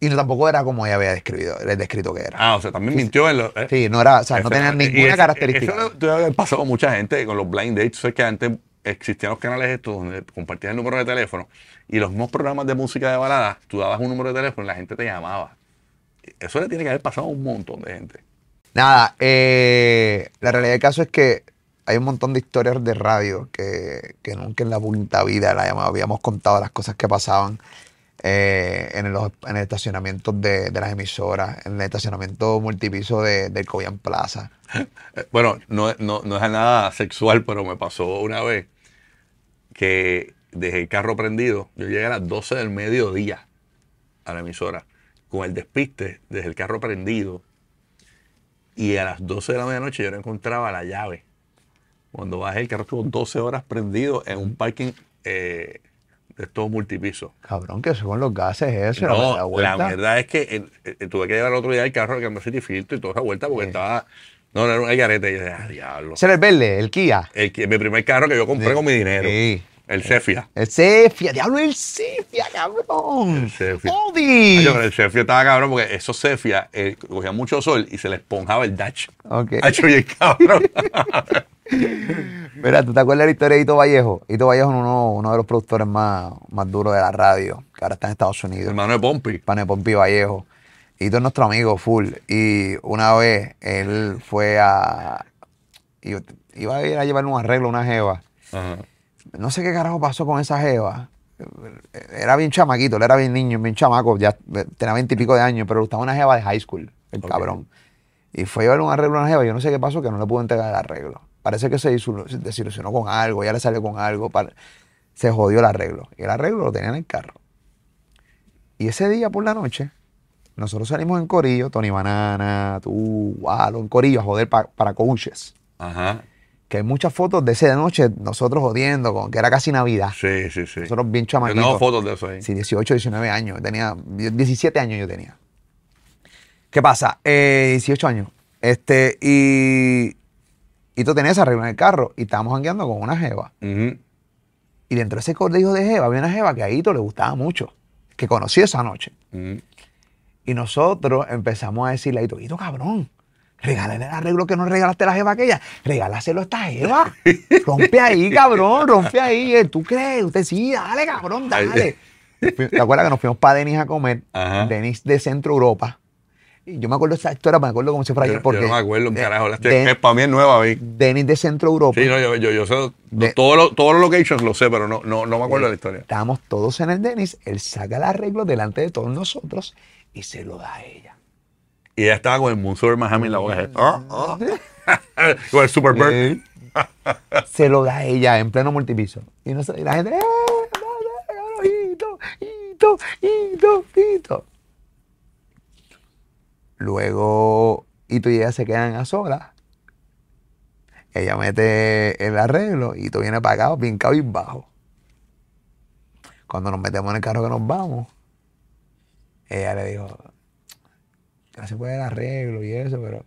Y no, tampoco era como ella había descrito, el descrito que era. Ah, o sea, también mintió en lo. eh. Sí, no era, o sea, no tenía ninguna es- característica. Eso debe haber pasado con mucha gente con los blind dates. Sé que antes existían los canales estos donde compartías el número de teléfono y los mismos programas de música de balada, tú dabas un número de teléfono y la gente te llamaba. Eso le tiene que haber pasado a un montón de gente. Nada, eh, la realidad del caso es que hay un montón de historias de radio que, que nunca en la punta vida la habíamos contado las cosas que pasaban eh, en, los, en el estacionamiento de, de las emisoras, en el estacionamiento multipiso de, del Cobian Plaza. [laughs] Bueno, no, no, no es nada sexual, pero me pasó una vez que dejé el carro prendido. Yo llegué a las 12 del mediodía a la emisora con el despiste, dejé el carro prendido. Y a las 12 de la medianoche yo no encontraba la llave. Cuando bajé, el carro estuvo 12 horas prendido en un parking eh, de estos multipisos. Cabrón, que son los gases eso. No, la vuelta. la verdad es que eh, eh, tuve que llevar el otro día el carro a cambiar city filtro y toda esa vuelta porque Sí. estaba. No, no era un garete. Y yo dije, ah, diablo. Ese era el verde, el Kia. El, mi primer carro que yo compré Sí. con mi dinero. Sí. El Cefia. El Cefia, diablo, el Cefia, cabrón. El Cefia. Odi. Ay, pero el Cefia estaba cabrón porque esos Cefia eh, cogían mucho sol y se le esponjaba el Dutch. Ok. Hacho, bien cabrón. [laughs] Mira, ¿tú te acuerdas de la historia de Hito Vallejo? Hito Vallejo es uno, uno de los productores más, más duros de la radio, que ahora está en Estados Unidos. Hermano de Pompi. Pane Pompi Vallejo. Hito es nuestro amigo, full. Y una vez él fue a. Iba a ir a llevarle un arreglo a una jeva. Ajá. No sé qué carajo pasó con esa jeva. Era bien chamaquito, él era bien niño, bien chamaco, ya tenía veintipico de años, pero le gustaba una jeva de high school, el cabrón. Y fue a llevarle un arreglo a una jeva, yo no sé qué pasó, que no le pudo entregar el arreglo. Parece que se desilusionó con algo, ya le salió con algo, para- se jodió el arreglo. Y el arreglo lo tenía en el carro. Y ese día por la noche, nosotros salimos en Corillo, Tony Banana, tú, Walo, en Corillo, a joder pa- para coaches. Ajá. Que hay muchas fotos de esa noche, nosotros jodiendo, con que era casi Navidad. Sí, sí, sí. Nosotros bien chamaquitos. tengo fotos de eso ahí. Sí, 18, 19 años. Tenía 17 años yo tenía. ¿Qué pasa? Eh, 18 años. Este, y, y tú tenías arreglo en el carro y estábamos jangueando con una jeva. Y dentro de ese colegio de jeva había una jeva que a Hito le gustaba mucho, que conocí esa noche. Y nosotros empezamos a decirle a Hito, Hito, cabrón, regálale el arreglo que no regalaste a la jeva aquella, regálaselo a esta jeva. Rompe ahí, cabrón, rompe ahí. Eh, ¿Tú crees? Usted sí, dale, cabrón, dale. [laughs] ¿Te acuerdas que nos fuimos para Denis a comer? Ajá. Denis de Centro Europa. Y yo me acuerdo de esa historia, me acuerdo como si fuera Yo, ayer porque... yo no me acuerdo un carajo. La- de- es para mí es nueva, vi. Denis de Centro Europa. Sí, no, yo, yo, yo sé. De- todos, los, todos los locations lo sé, pero no, no, no me acuerdo de la historia. Estábamos todos en el Denis, él saca el arreglo delante de todos nosotros y se lo da a ella. Y ella estaba con el Museo de Miami en la boca. Ah, ah. [laughs] con el Super Bird. [laughs] se lo da a ella en pleno multipiso. Y, no y la gente, ¡eh! Hito, hito, hito, hito! Luego, Hito y ella se quedan a solas. Ella mete el arreglo y Hito viene acá, bien bajo. Cuando nos metemos en el carro que nos vamos, ella le dijo, gracias por el arreglo y eso, pero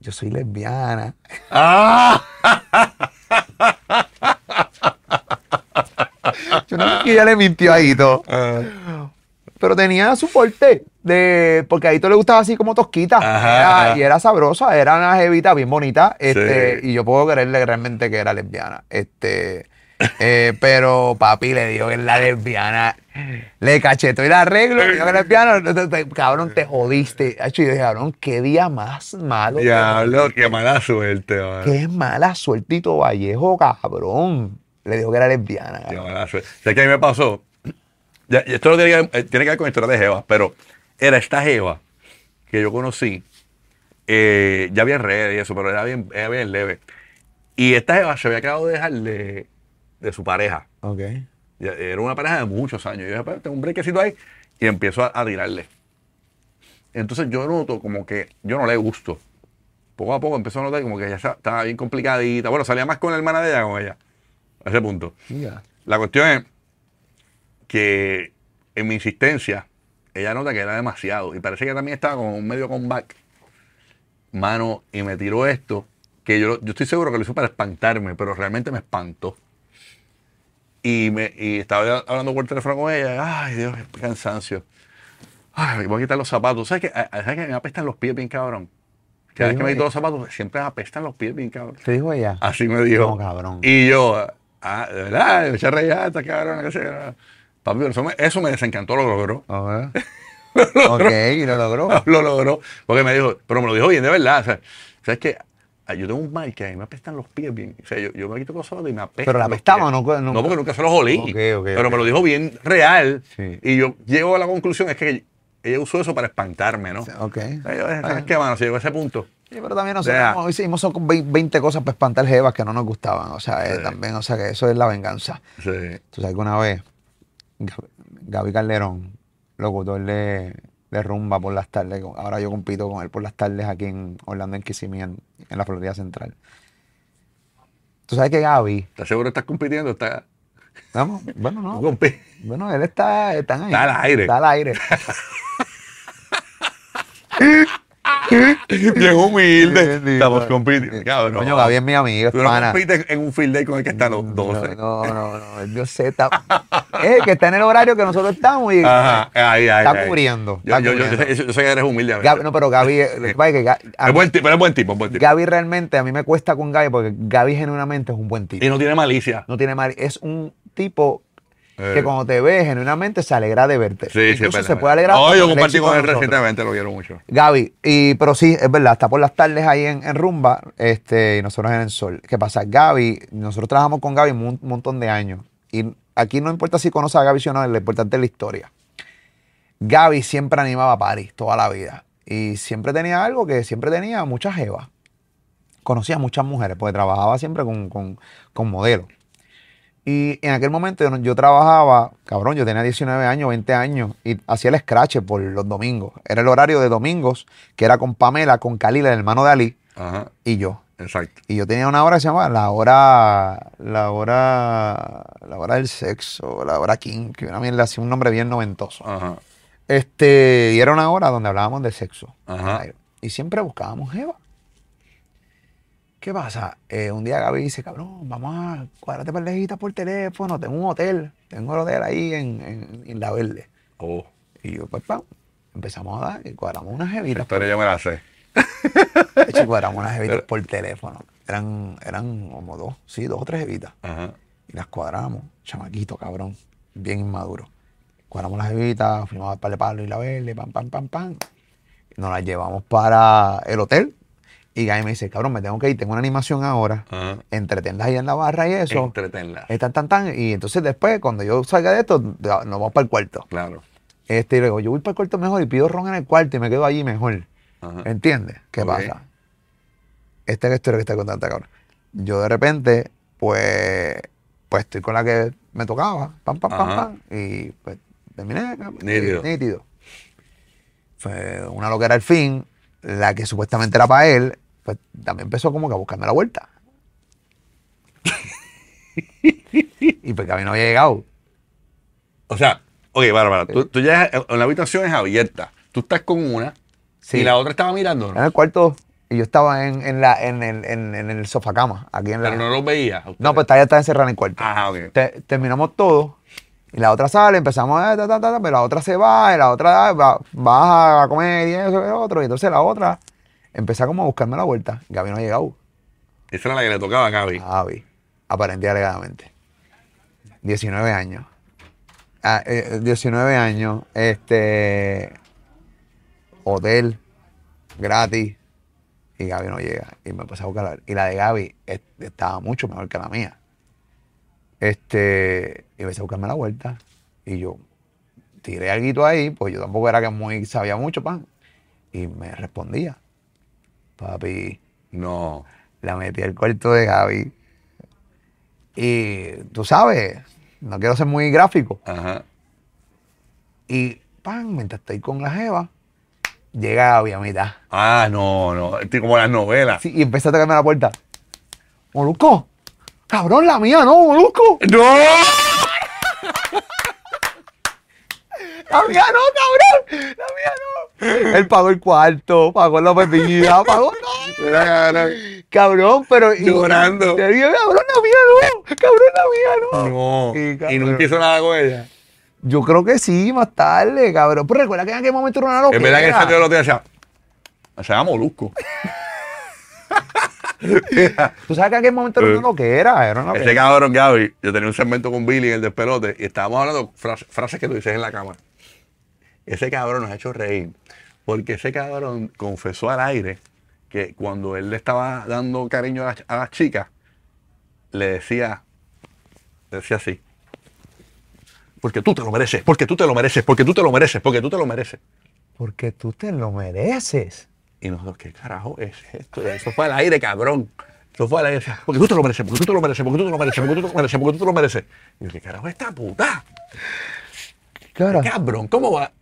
yo soy lesbiana. ¡Ah! [laughs] Yo no sé si ella le mintió a Hito. Ah. Pero tenía su porte. De, porque a Hito le gustaba así como tosquita. Ajá, Era- ajá. y era sabrosa. Era una jevita bien bonita. Este, Sí. Y yo puedo creerle realmente que era lesbiana. Este, eh, pero papi le dijo que es la lesbiana. Le cachetó el arreglo. le dijo que era lesbiana. Cabrón, te jodiste. Y yo dije, cabrón, qué día más malo. Diablo, qué mala suerte, man. Qué mala suertito Vallejo, cabrón. Le dijo que era lesbiana. Qué cabrón. mala suerte. ¿Sabes qué a mí me pasó? Ya- esto no tiene que, tiene que ver con historia de Jeva, pero era esta Jeva que yo conocí. eh, ya había redes y eso, pero era bien, era bien leve. Y esta Jeva se había acabado de dejar de, su pareja. Ok. Ya- Era una pareja de muchos años. Yo dije, "Pues, tengo un brequecito ahí y empiezo a, a tirarle. Entonces yo noto como que yo no le gusto. Poco a poco empezó a notar como que ella ya estaba bien complicadita. Bueno, salía más con la hermana de ella que con ella. A ese punto. La cuestión es que en mi insistencia, ella nota que era demasiado. Y parece que también estaba con un medio comeback. Mano, y me tiró esto, que yo, yo estoy seguro que lo hizo para espantarme, pero realmente me espantó. Y, me, y estaba hablando por teléfono con ella. Ay, Dios, qué cansancio. Ay, me voy a quitar los zapatos. ¿Sabes qué? ¿Sabes que me apestan los pies bien cabrón? Cada vez que me quito los zapatos, siempre me apestan los pies bien cabrón. ¿Te dijo ella? Así me dijo. No, cabrón. Y yo, ah, de verdad, me eché a reír, ah, cabrón, qué sé yo. Papi, eso me, eso me desencantó, lo logró. [laughs] Ok. ok, y lo logró. [laughs] lo logró. Porque me dijo, pero me lo dijo bien, de verdad. O sea, ¿sabes qué? Yo tengo un mal que a mí me apestan los pies bien. O sea, yo, yo me quito los zapatos y me apestan. ¿Pero la apestaba no? Nunca- No, porque nunca se los olí. Pero me lo dijo bien real. Sí. Y yo llego a la conclusión, es que ella usó eso para espantarme, ¿no? Ok. Sea, ¿Sabes qué, mano? Si llegó a ese punto. Sí, pero también nosotros Deja. hicimos son como 20 cosas para espantar jevas que no nos gustaban. O sea, eh, también, o sea, que eso es la venganza. Sí. Tú sabes que una vez Gaby- Gaby Calderón, locutor de, de rumba por las tardes, ahora yo compito con él por las tardes aquí en Orlando, en Kissimmee, en, la Florida Central. Tú sabes que Gaby, ¿Estás seguro que estás compitiendo? ¿Estás vamos, bueno, no, [laughs] bueno, él está, están ahí. Está al aire. Está al aire. [laughs] [laughs] Bien humilde. Estamos compitiendo. Cabrón. Coño, Gaby es mi amigo, es Tú no pana. compites en un field day con el que está a los 12. No, no, no, yo sé, está, es [laughs] el que está en el horario que nosotros estamos y Ajá, ahí, ahí. está ahí. cubriendo. Yo, está yo, yo, cubriendo. sé, yo sé que eres humilde. a veces. Gaby- no, pero Gaby, eh, lo que pasa es que Ga- a es mí- buen tipo, pero es buen tipo, es buen tipo. Gaby realmente, a mí me cuesta con Gaby porque Gaby genuinamente es un buen tipo. Y no tiene malicia. No tiene mal, es un tipo Eh. que cuando te ve, genuinamente se alegra de verte. Sí, Incluso se puede alegrar. No, yo compartí con él recientemente, lo quiero mucho. Gaby, y, pero sí, es verdad, está por las tardes ahí en, en Rumba, este, y nosotros en el sol. ¿Qué pasa? Gaby, nosotros trabajamos con Gaby un montón de años. Y aquí no importa si conoce a Gaby o no, lo importante es la historia. Gaby siempre animaba a Paris toda la vida. Y siempre tenía algo que siempre tenía muchas jevas. Conocía muchas mujeres, porque trabajaba siempre con, con, con modelos. Y en aquel momento yo, yo trabajaba, cabrón, yo tenía 19 años, 20 años, y hacía el scratch por los domingos. Era el horario de domingos, que era con Pamela, con Khalil, el hermano de Ali, Ajá, y yo. exacto. Y yo tenía una hora que se llamaba la hora, la hora, la hora del sexo, la hora king, que una mierda así, un nombre bien noventoso. Ajá. Este, y era una hora donde hablábamos de sexo. Ajá. Y siempre buscábamos Jeva. ¿Qué pasa? Eh, un día Gaby dice, cabrón, vamos a cuadrate parlejitas por teléfono, tengo un hotel, tengo el hotel ahí en, en, en La Verde. Oh, Y yo, pues, pam, empezamos a dar y cuadramos unas jevitas. historia yo me la sé. [laughs] De hecho, cuadramos unas jevitas Pero- por teléfono. Eran, eran como dos, sí, dos o tres jevitas. Ajá. Y las cuadramos, chamaquito, cabrón, bien inmaduro. Cuadramos las jevitas, fuimos a par de palo y la verde, pam, pam, pam, pam. Y nos las llevamos para el hotel. Y Gaby me dice, cabrón, me tengo que ir, tengo una animación ahora. Ajá. Entretenlas ahí en la barra y eso. Entretenla. Eh, tan, tan. Y entonces después, cuando yo salga de esto, nos vamos para el cuarto. Claro. Este, y le digo, yo voy para el cuarto mejor y pido ron en el cuarto y me quedo allí mejor. Ajá. ¿Entiendes? ¿Qué pasa? Esta es la historia que está contando, cabrón. Yo de repente, pues, pues estoy con la que me tocaba, pam, pam, pam, Ajá. pam, y pues terminé. cabrón, Nítido. Nítido. Fue una lo que era el fin, la que supuestamente era para él, pues también empezó como que a buscarme la vuelta. [laughs] y pues que a mí no había llegado. O sea, ok, Bárbara, tú, tú ya en la habitación es abierta. Tú estás con una Sí. y la otra estaba mirando, En el cuarto, y yo estaba en, en la, en, el, en, en el sofá cama, aquí en la... Pero no los veías. No, pues ella estaba encerrada en el cuarto. Ajá, ok. Te- terminamos todo. Y la otra sale, empezamos a ta, ta, ta, ta, pero la otra se va, y la otra va, baja a comer y eso y otro. Y entonces la otra empezó como a buscarme la vuelta. Gaby no ha llegado. Esa era la que le tocaba a Gaby. A Gaby, aparente y alegadamente. 19 años. Ah, eh, 19 años, este. Hotel, gratis. Y Gaby no llega. Y me empecé a buscar. la- Y la de Gaby es- estaba mucho mejor que la mía. Este. Y empecé a buscarme la vuelta. Y yo tiré algo ahí, pues yo tampoco era que muy sabía mucho, pan. Y me respondía. Papi, No. la metí al cuarto de Gaby. Y tú sabes, no quiero ser muy gráfico. Ajá. Y pan, mientras estoy con la Jeva, llega Gaby a mitad. Ah, no, no. Este, Como las novelas. Sí, y empieza a tocarme la puerta. Molusco, cabrón, la mía, no, Molusco. ¡No! [laughs] La mía no, cabrón, la mía no. Él pagó el cuarto, pagó la bebida, pagó. Mira, cabrón. Pero. y- Llorando. Te digo, cabrón, la mía no, cabrón, la mía no. No. Y, Y nunca hizo nada con ella. Yo creo que sí, más tarde, cabrón. Pero recuerda que en aquel momento era una locura. Es verdad que el salió el otro día decía, se llama Molusco. [laughs] Tú sabes que en aquel momento era Eh. una loquera. Era una Ese loquera. cabrón, Gaby, yo tenía un segmento con Billy en el despelote y estábamos hablando frases, frases que tú dices en la cama. Ese cabrón nos ha hecho reír porque ese cabrón confesó al aire que cuando él le estaba dando cariño a las, a las chicas, le decía, le decía así. Porque tú te lo mereces, porque tú te lo mereces, porque tú te lo mereces, porque tú te lo mereces. Porque tú te lo mereces. Y nosotros, ¿qué carajo es esto? Eso fue al aire, cabrón. Eso fue al aire. Porque tú te lo mereces, porque tú te lo mereces, porque tú te lo mereces, porque tú te lo mereces, porque tú te lo mereces. Y yo, ¿qué carajo es esta puta? Claro. Cabrón, ¿cómo va?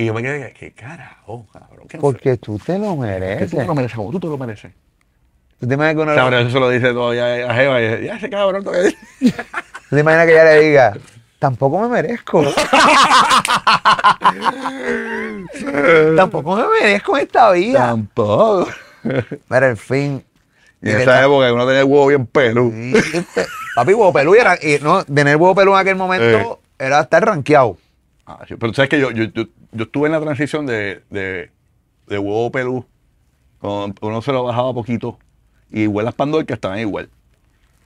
Y yo me quedé, ¿qué carajo, cabrón? ¿Qué Porque tú te lo mereces. tú te lo mereces, como tú te lo mereces. ¿Tú te imaginas que uno pero eso se lo dice todavía a Jeva y dice, ya ese cabrón todavía. [laughs] ¿Tú te imaginas que ella le diga, tampoco me merezco? [laughs] tampoco me merezco esta vida. Tampoco. Mira, el fin. Y en esa época uno tenía el huevo bien peludo. Sí, este, Papi, huevo pelú era, y no, tener huevo pelú en aquel momento era estar rankeado. Ah, pero sabes que yo, yo, yo, yo estuve en la transición de, de, de huevo pelú. Uno se lo bajaba poquito. Y igual las pandorcas estaban igual.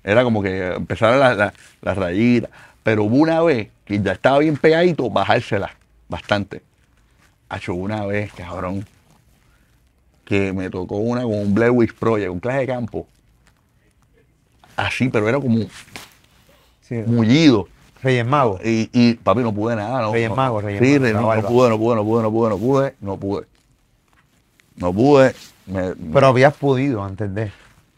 Era como que empezaron las las rayitas. Pero hubo una vez que ya estaba bien pegadito, bajársela bastante. Hacho, una vez, cabrón, que me tocó una con un Blair Witch Project, un clase de campo. Así, pero era como Sí. mullido. Reyes Magos. Y, y, papi, no pude nada. No, Reyes no. Magos, Reyes Sí, Magos, no barba. pude, no pude, no pude, no pude, no pude, no pude. No pude. Me- Pero habías podido antes de.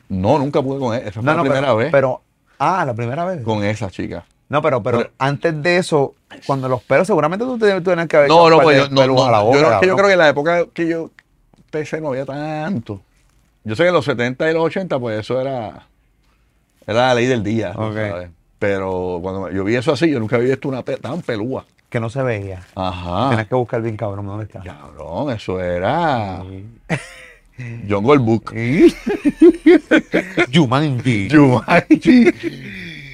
no, nunca pude con esa. Esa fue No, la no, primera pero, vez pero. Ah, la primera vez. con esa chica. No, pero, pero, Pero- antes de eso, cuando los pelos, seguramente tú te- tú tenías que haber. No, no, pues yo, no, no, a la boca, yo, no- es que yo creo que en la época que yo empecé no había tanto. Yo sé que en los 70 y los 80, pues eso era, era la ley del día. tú Ok. sabes. Pero cuando yo vi eso así, yo nunca había visto una pe- tan pelúa. Que no se veía. Ajá. Tienes que buscar bien, cabrón, ¿dónde está? Cabrón, eso era John Goldbook. [laughs] Jumanji. Jumanji. [laughs]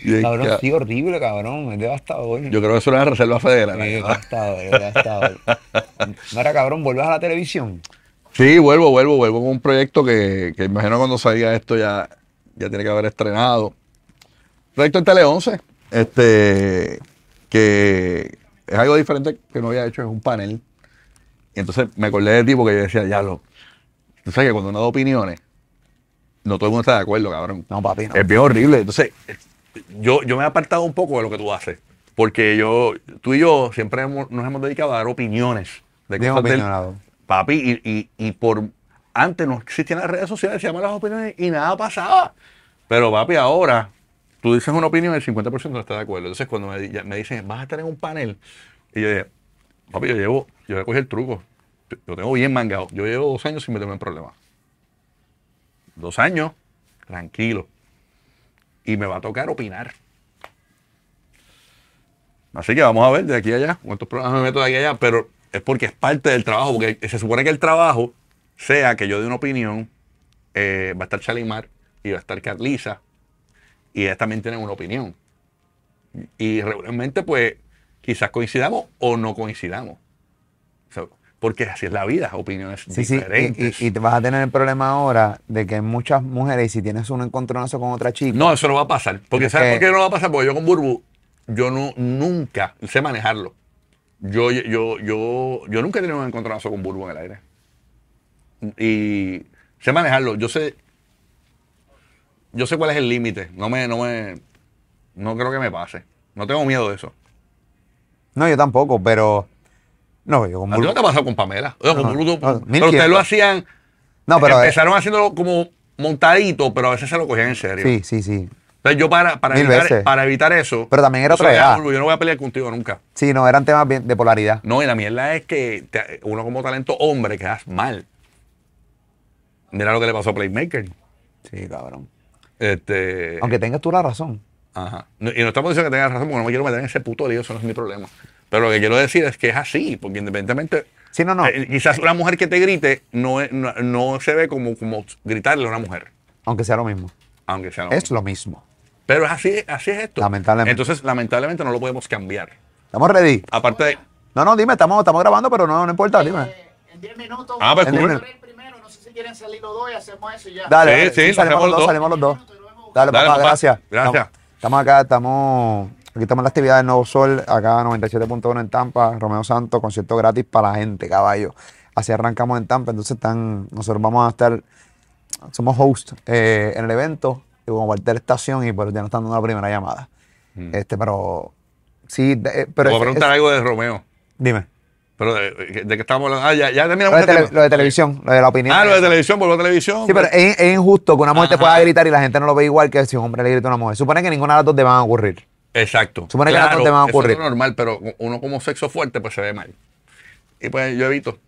Es Cabrón, sí, horrible, cabrón. Es devastador. Yo creo que eso era la Reserva Federal. Sí, ¿no? devastador, devastador. [laughs] No era cabrón, vuelves a la televisión. Sí, vuelvo, vuelvo, vuelvo con un proyecto que, que imagino cuando salga esto ya, ya tiene que haber estrenado. Proyecto en Tele 11, este, que es algo diferente que no había hecho, es un panel. Y entonces me acordé de ti porque yo decía, ya lo. Tú sabes que cuando uno da opiniones, no todo el mundo está de acuerdo, cabrón. No, papi, no. Es bien horrible. Entonces, yo, yo me he apartado un poco de lo que tú haces. Porque yo, tú y yo siempre hemos- nos hemos dedicado a dar opiniones de Bien cosas del-. Papi, y, y, y por antes no existían las redes sociales, se llaman las opiniones y nada pasaba. Pero papi, ahora tú dices una opinión y el 50% no está de acuerdo. Entonces cuando me, me dicen, vas a estar en un panel, y yo dije, papi, yo llevo, yo voy a coger el truco. Yo, tengo bien mangado. Yo llevo dos años sin meterme en problemas. Dos años, tranquilo. Y me va a tocar opinar. Así que vamos a ver de aquí allá cuántos programas me meto de aquí allá, pero es porque es parte del trabajo, porque se supone que el trabajo sea que yo dé una opinión, eh, va a estar Chalimar y va a estar Carlisa, y ellas también tienen una opinión. Y regularmente, pues, quizás coincidamos o no coincidamos. O sea, porque así es la vida, opiniones Sí, sí, diferentes. y, y- y te vas a tener el problema ahora de que muchas mujeres, si tienes un encontronazo con otra chica, No, eso no va a pasar. Porque Es ¿sabes que- por qué no va a pasar? Porque yo con Burbu, yo no, nunca sé manejarlo. Yo, yo, yo, yo nunca he tenido un encontronazo con Burbu en el aire. Y sé manejarlo. Yo sé. Yo sé cuál es el límite. No me, no me. No creo que me pase. No tengo miedo de eso. no, yo tampoco, pero. No, yo como. ¿A ti no te ha pasado con Pamela? O sea, con No, no, pero ustedes lo hacían. No, pero. eh, empezaron haciéndolo como montadito, pero a veces se lo cogían en serio. sí, sí, sí. Entonces yo para, para, evitar, para evitar eso. Pero también era otra edad. Yo no voy a pelear contigo nunca. Sí, no, eran temas de polaridad. No, y la mierda es que te- uno como talento hombre quedas mal. Mira lo que le pasó a Playmaker. Sí, cabrón. Este, Aunque tengas tú la razón. ajá. No- Y no estamos diciendo que tengas razón porque no me quiero meter en ese puto lío, eso no es mi problema. Pero lo que quiero decir es que es así, porque independientemente. Sí, no, no. eh, quizás una mujer que te grite no, no, no se ve como, como gritarle a una mujer, Aunque sea lo mismo. aunque sea no. Es lo mismo. Pero es así, así es esto. Lamentablemente. Entonces, lamentablemente no lo podemos cambiar. ¿Estamos ready? Aparte de. No, no, dime, estamos, estamos grabando, pero no, no importa, dime. Eh, En 10 minutos. Ah, pues, si quieren salir los dos y hacemos eso y ya. Dale, Sí, sí, sí, salimos los dos, salimos los dos. Dale, Dale, papá, papá. gracias. Gracias. Estamos, acá, estamos. Aquí estamos en la actividad del Nuevo Sol, acá 97.1 en Tampa, Romeo Santos, concierto gratis para la gente, caballo. Así arrancamos en Tampa, entonces están, nosotros vamos a estar, somos host eh, en el evento, y como cualquier estación, y pues ya nos están dando la primera llamada. Este, pero sí, de- eh, pero voy a preguntar es- algo de Romeo. dime. Pero de, de qué estamos hablando. Ah, ya, ya terminamos Lo de, tele- lo de televisión, lo de la opinión. Ah, lo de televisión, vuelvo a televisión. Sí, pero es, es injusto que una mujer te pueda gritar y la gente no lo ve igual que si un hombre le grita a una mujer. Supone que ninguna de las dos te van a ocurrir. Exacto. Supone que las dos te van a eso ocurrir. es normal, pero uno como sexo fuerte, pues se ve mal. Y pues yo evito.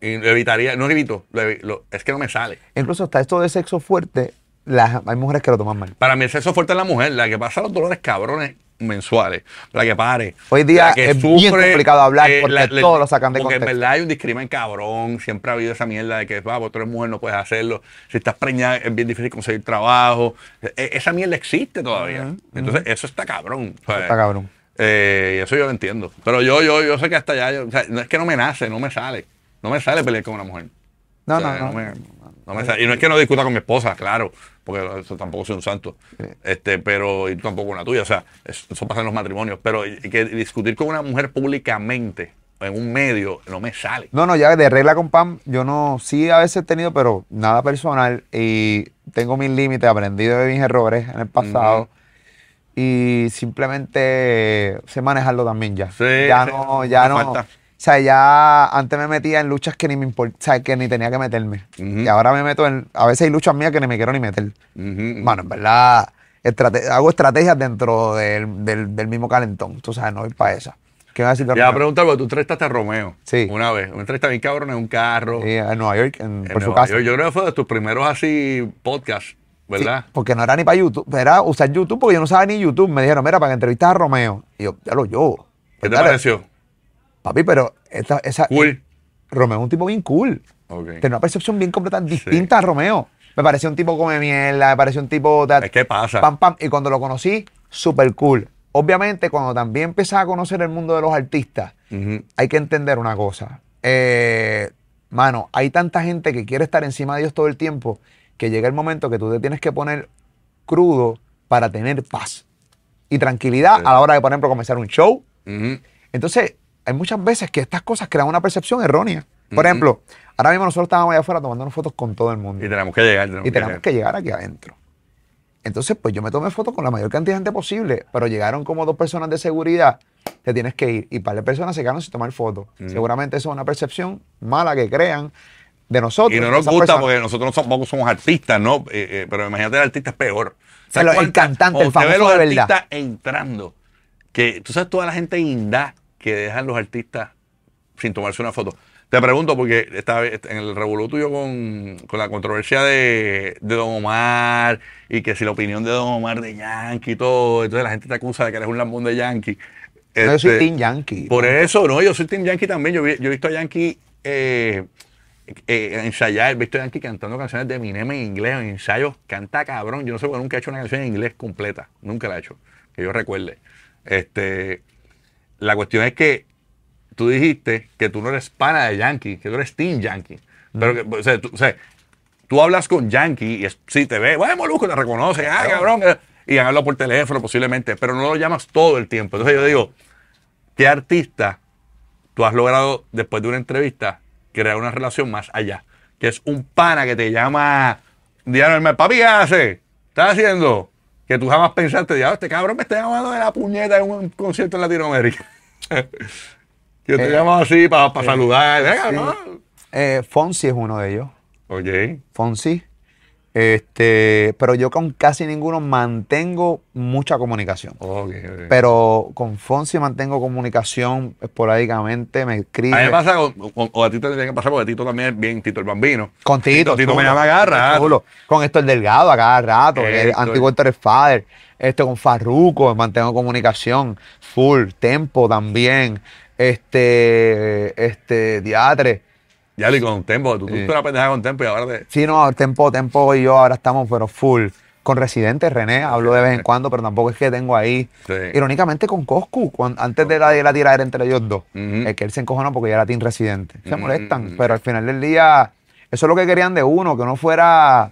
Y lo evitaría, no evito, lo evi- lo- es que no me sale. Incluso hasta esto de sexo fuerte, las- hay mujeres que lo toman mal. Para mí el sexo fuerte es la mujer, la que pasa los dolores cabrones mensuales, la que pare. Hoy día la que es bien complicado hablar porque todo lo sacan de Porque contexto. en verdad hay un discrimen cabrón, siempre ha habido esa mierda de que, vamos, tú eres mujer, no puedes hacerlo. Si estás preñada es bien difícil conseguir trabajo. E- esa mierda existe todavía. Entonces eso está cabrón. ¿sabes? Está cabrón. Eh, y eso yo lo entiendo. Pero yo, yo, yo sé que hasta allá, yo- o sea, no es que no me nace, no me sale. No me sale pelear con una mujer. No, O sea, no, no. me- No me sale. Y no es que no discuta con mi esposa, claro, porque eso tampoco soy un santo. Este, pero y tú tampoco una tuya. O sea, eso, eso pasa en los matrimonios. Pero y que discutir con una mujer públicamente en un medio no me sale. No, no, ya de regla con Pam, yo no, sí a veces he tenido, pero nada personal y tengo mis límites, aprendido de mis errores en el pasado y simplemente sé manejarlo también ya. Sí, ya sí, no, ya no. falta. O sea, ya antes me metía en luchas que ni me import- o sea, que ni tenía que meterme. Y ahora me meto en, a veces hay luchas mías que ni me quiero ni meter. Ujú. Bueno, en verdad, estrate- hago estrategias dentro del, del- del mismo calentón. Tú sabes, no voy para esa. ¿Qué vas a decir de Te iba a preguntar, porque tú entrevistaste a Romeo. Sí. Una vez. Una entrevista bien cabrón en un carro. Sí, en Nueva York, en- en por su casa. York. Yo creo que fue de tus primeros así podcasts, ¿verdad? Sí, porque no era ni para YouTube, era usar YouTube porque yo no sabía ni YouTube. Me dijeron, mira, para que entrevistas a Romeo. Y yo, ya lo yo. ¿Qué te Dale, pareció? Papi, pero esta, esa, Cool. Romeo es un tipo bien cool. Ok. Tiene una percepción bien completa, distinta a Romeo. Me pareció un tipo come mierda, me pareció un tipo... de- Es que pasa. Pam, pam. Y cuando lo conocí, súper cool. Obviamente, cuando también empiezas a conocer el mundo de los artistas, hay que entender una cosa. Eh, mano, hay tanta gente que quiere estar encima de Dios todo el tiempo que llega el momento que tú te tienes que poner crudo para tener paz y tranquilidad Sí. a la hora de, por ejemplo, comenzar un show. Entonces, hay muchas veces que estas cosas crean una percepción errónea. Por ejemplo, ahora mismo nosotros estábamos allá afuera tomándonos fotos con todo el mundo Y tenemos que llegar. y tenemos que llegar aquí adentro. Entonces, pues yo me tomé fotos con la mayor cantidad de gente posible, pero llegaron como dos personas de seguridad, te tienes que ir. Y para de personas se quedaron sin tomar fotos. Seguramente eso es una percepción mala que crean de nosotros. Y no nos gusta personas. porque nosotros no somos artistas, ¿no? Eh, eh, pero imagínate el artista es peor. El cantante, el usted ve famoso los de verdad. entrando. Que tú sabes toda la gente inda que dejan los artistas sin tomarse una foto. Te pregunto porque esta vez en el revolú tuyo con, con la controversia de, de Don Omar y que si la opinión de Don Omar de Yankee y todo, entonces la gente te acusa de que eres un lambón de Yankee. No, yo soy Este, Team Yankee. Por eso, no, yo soy Team Yankee también. Yo, yo he visto a Yankee eh, eh, ensayar, he visto a Yankee cantando canciones de Eminem en inglés, en ensayos, canta cabrón. Yo no sé por qué nunca he hecho una canción en inglés completa, nunca la he hecho, que yo recuerde. Este, la cuestión es que tú dijiste que tú no eres pana de Yankee, que tú eres Team Yankee. Pero que, o sea, tú, o sea, tú hablas con Yankee y es- sí te ve, bueno, Molusco, te reconoce, ah, cabrón, eh, y habla por teléfono posiblemente, pero no lo llamas todo el tiempo. Entonces yo digo, ¿qué artista tú has logrado después de una entrevista crear una relación más allá? Que es un pana que te llama, Hermel, papi, ¿qué hace? ¿Qué ¿Estás haciendo? Que tú jamás pensaste, diablo, este cabrón me está llamando de la puñeta en un concierto en Latinoamérica. [laughs] que te Eh, llamas así para saludar. Venga, ¿no? Eh, Fonsi es uno de ellos. Ok. Fonsi. Este, pero yo con casi ninguno mantengo mucha comunicación. Pero con Fonsi mantengo comunicación esporádicamente, me escribe. a mí me pasa, con- con- o a ti te tiene que pasar, porque Tito también es bien Tito el Bambino. Con Tito. Tito me chulo, llama cada rato. chulo. Con Héctor Delgado a cada rato. Héctor. antiguo Héctor. Este con Farruko, mantengo comunicación. Full. Tempo también. Este. Este. Diatre. Ya le con Tempo, tú, tú Sí. eras una pendeja con Tempo y ahora te. Sí, no, Tempo, Tempo y yo ahora estamos, pero full. Con Residente, René, hablo de vez en cuando, pero tampoco es que tengo ahí. Sí. Irónicamente con Coscu, antes de la, de la tiradera entre ellos dos, es que él se encojonó porque ya era Team Residente. Se molestan, pero al final del día, eso es lo que querían de uno, que uno fuera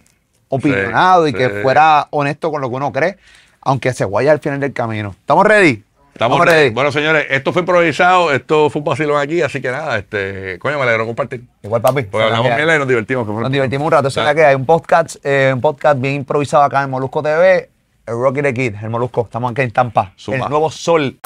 opinionado y que fuera honesto con lo que uno cree, aunque se vaya al final del camino. ¿Estamos ready? Estamos. Bueno, señores, esto fue improvisado, esto fue un vacilón aquí, así que nada, este, coño, me alegro compartir. Igual, papi. Porque hablamos mierda y nos divertimos. Nos divertimos un rato. Es la que hay. Un podcast, eh, un podcast bien improvisado acá en Molusco TV. El Rocky the Kid, el Molusco. Estamos aquí en Tampa. Zumba. El nuevo sol.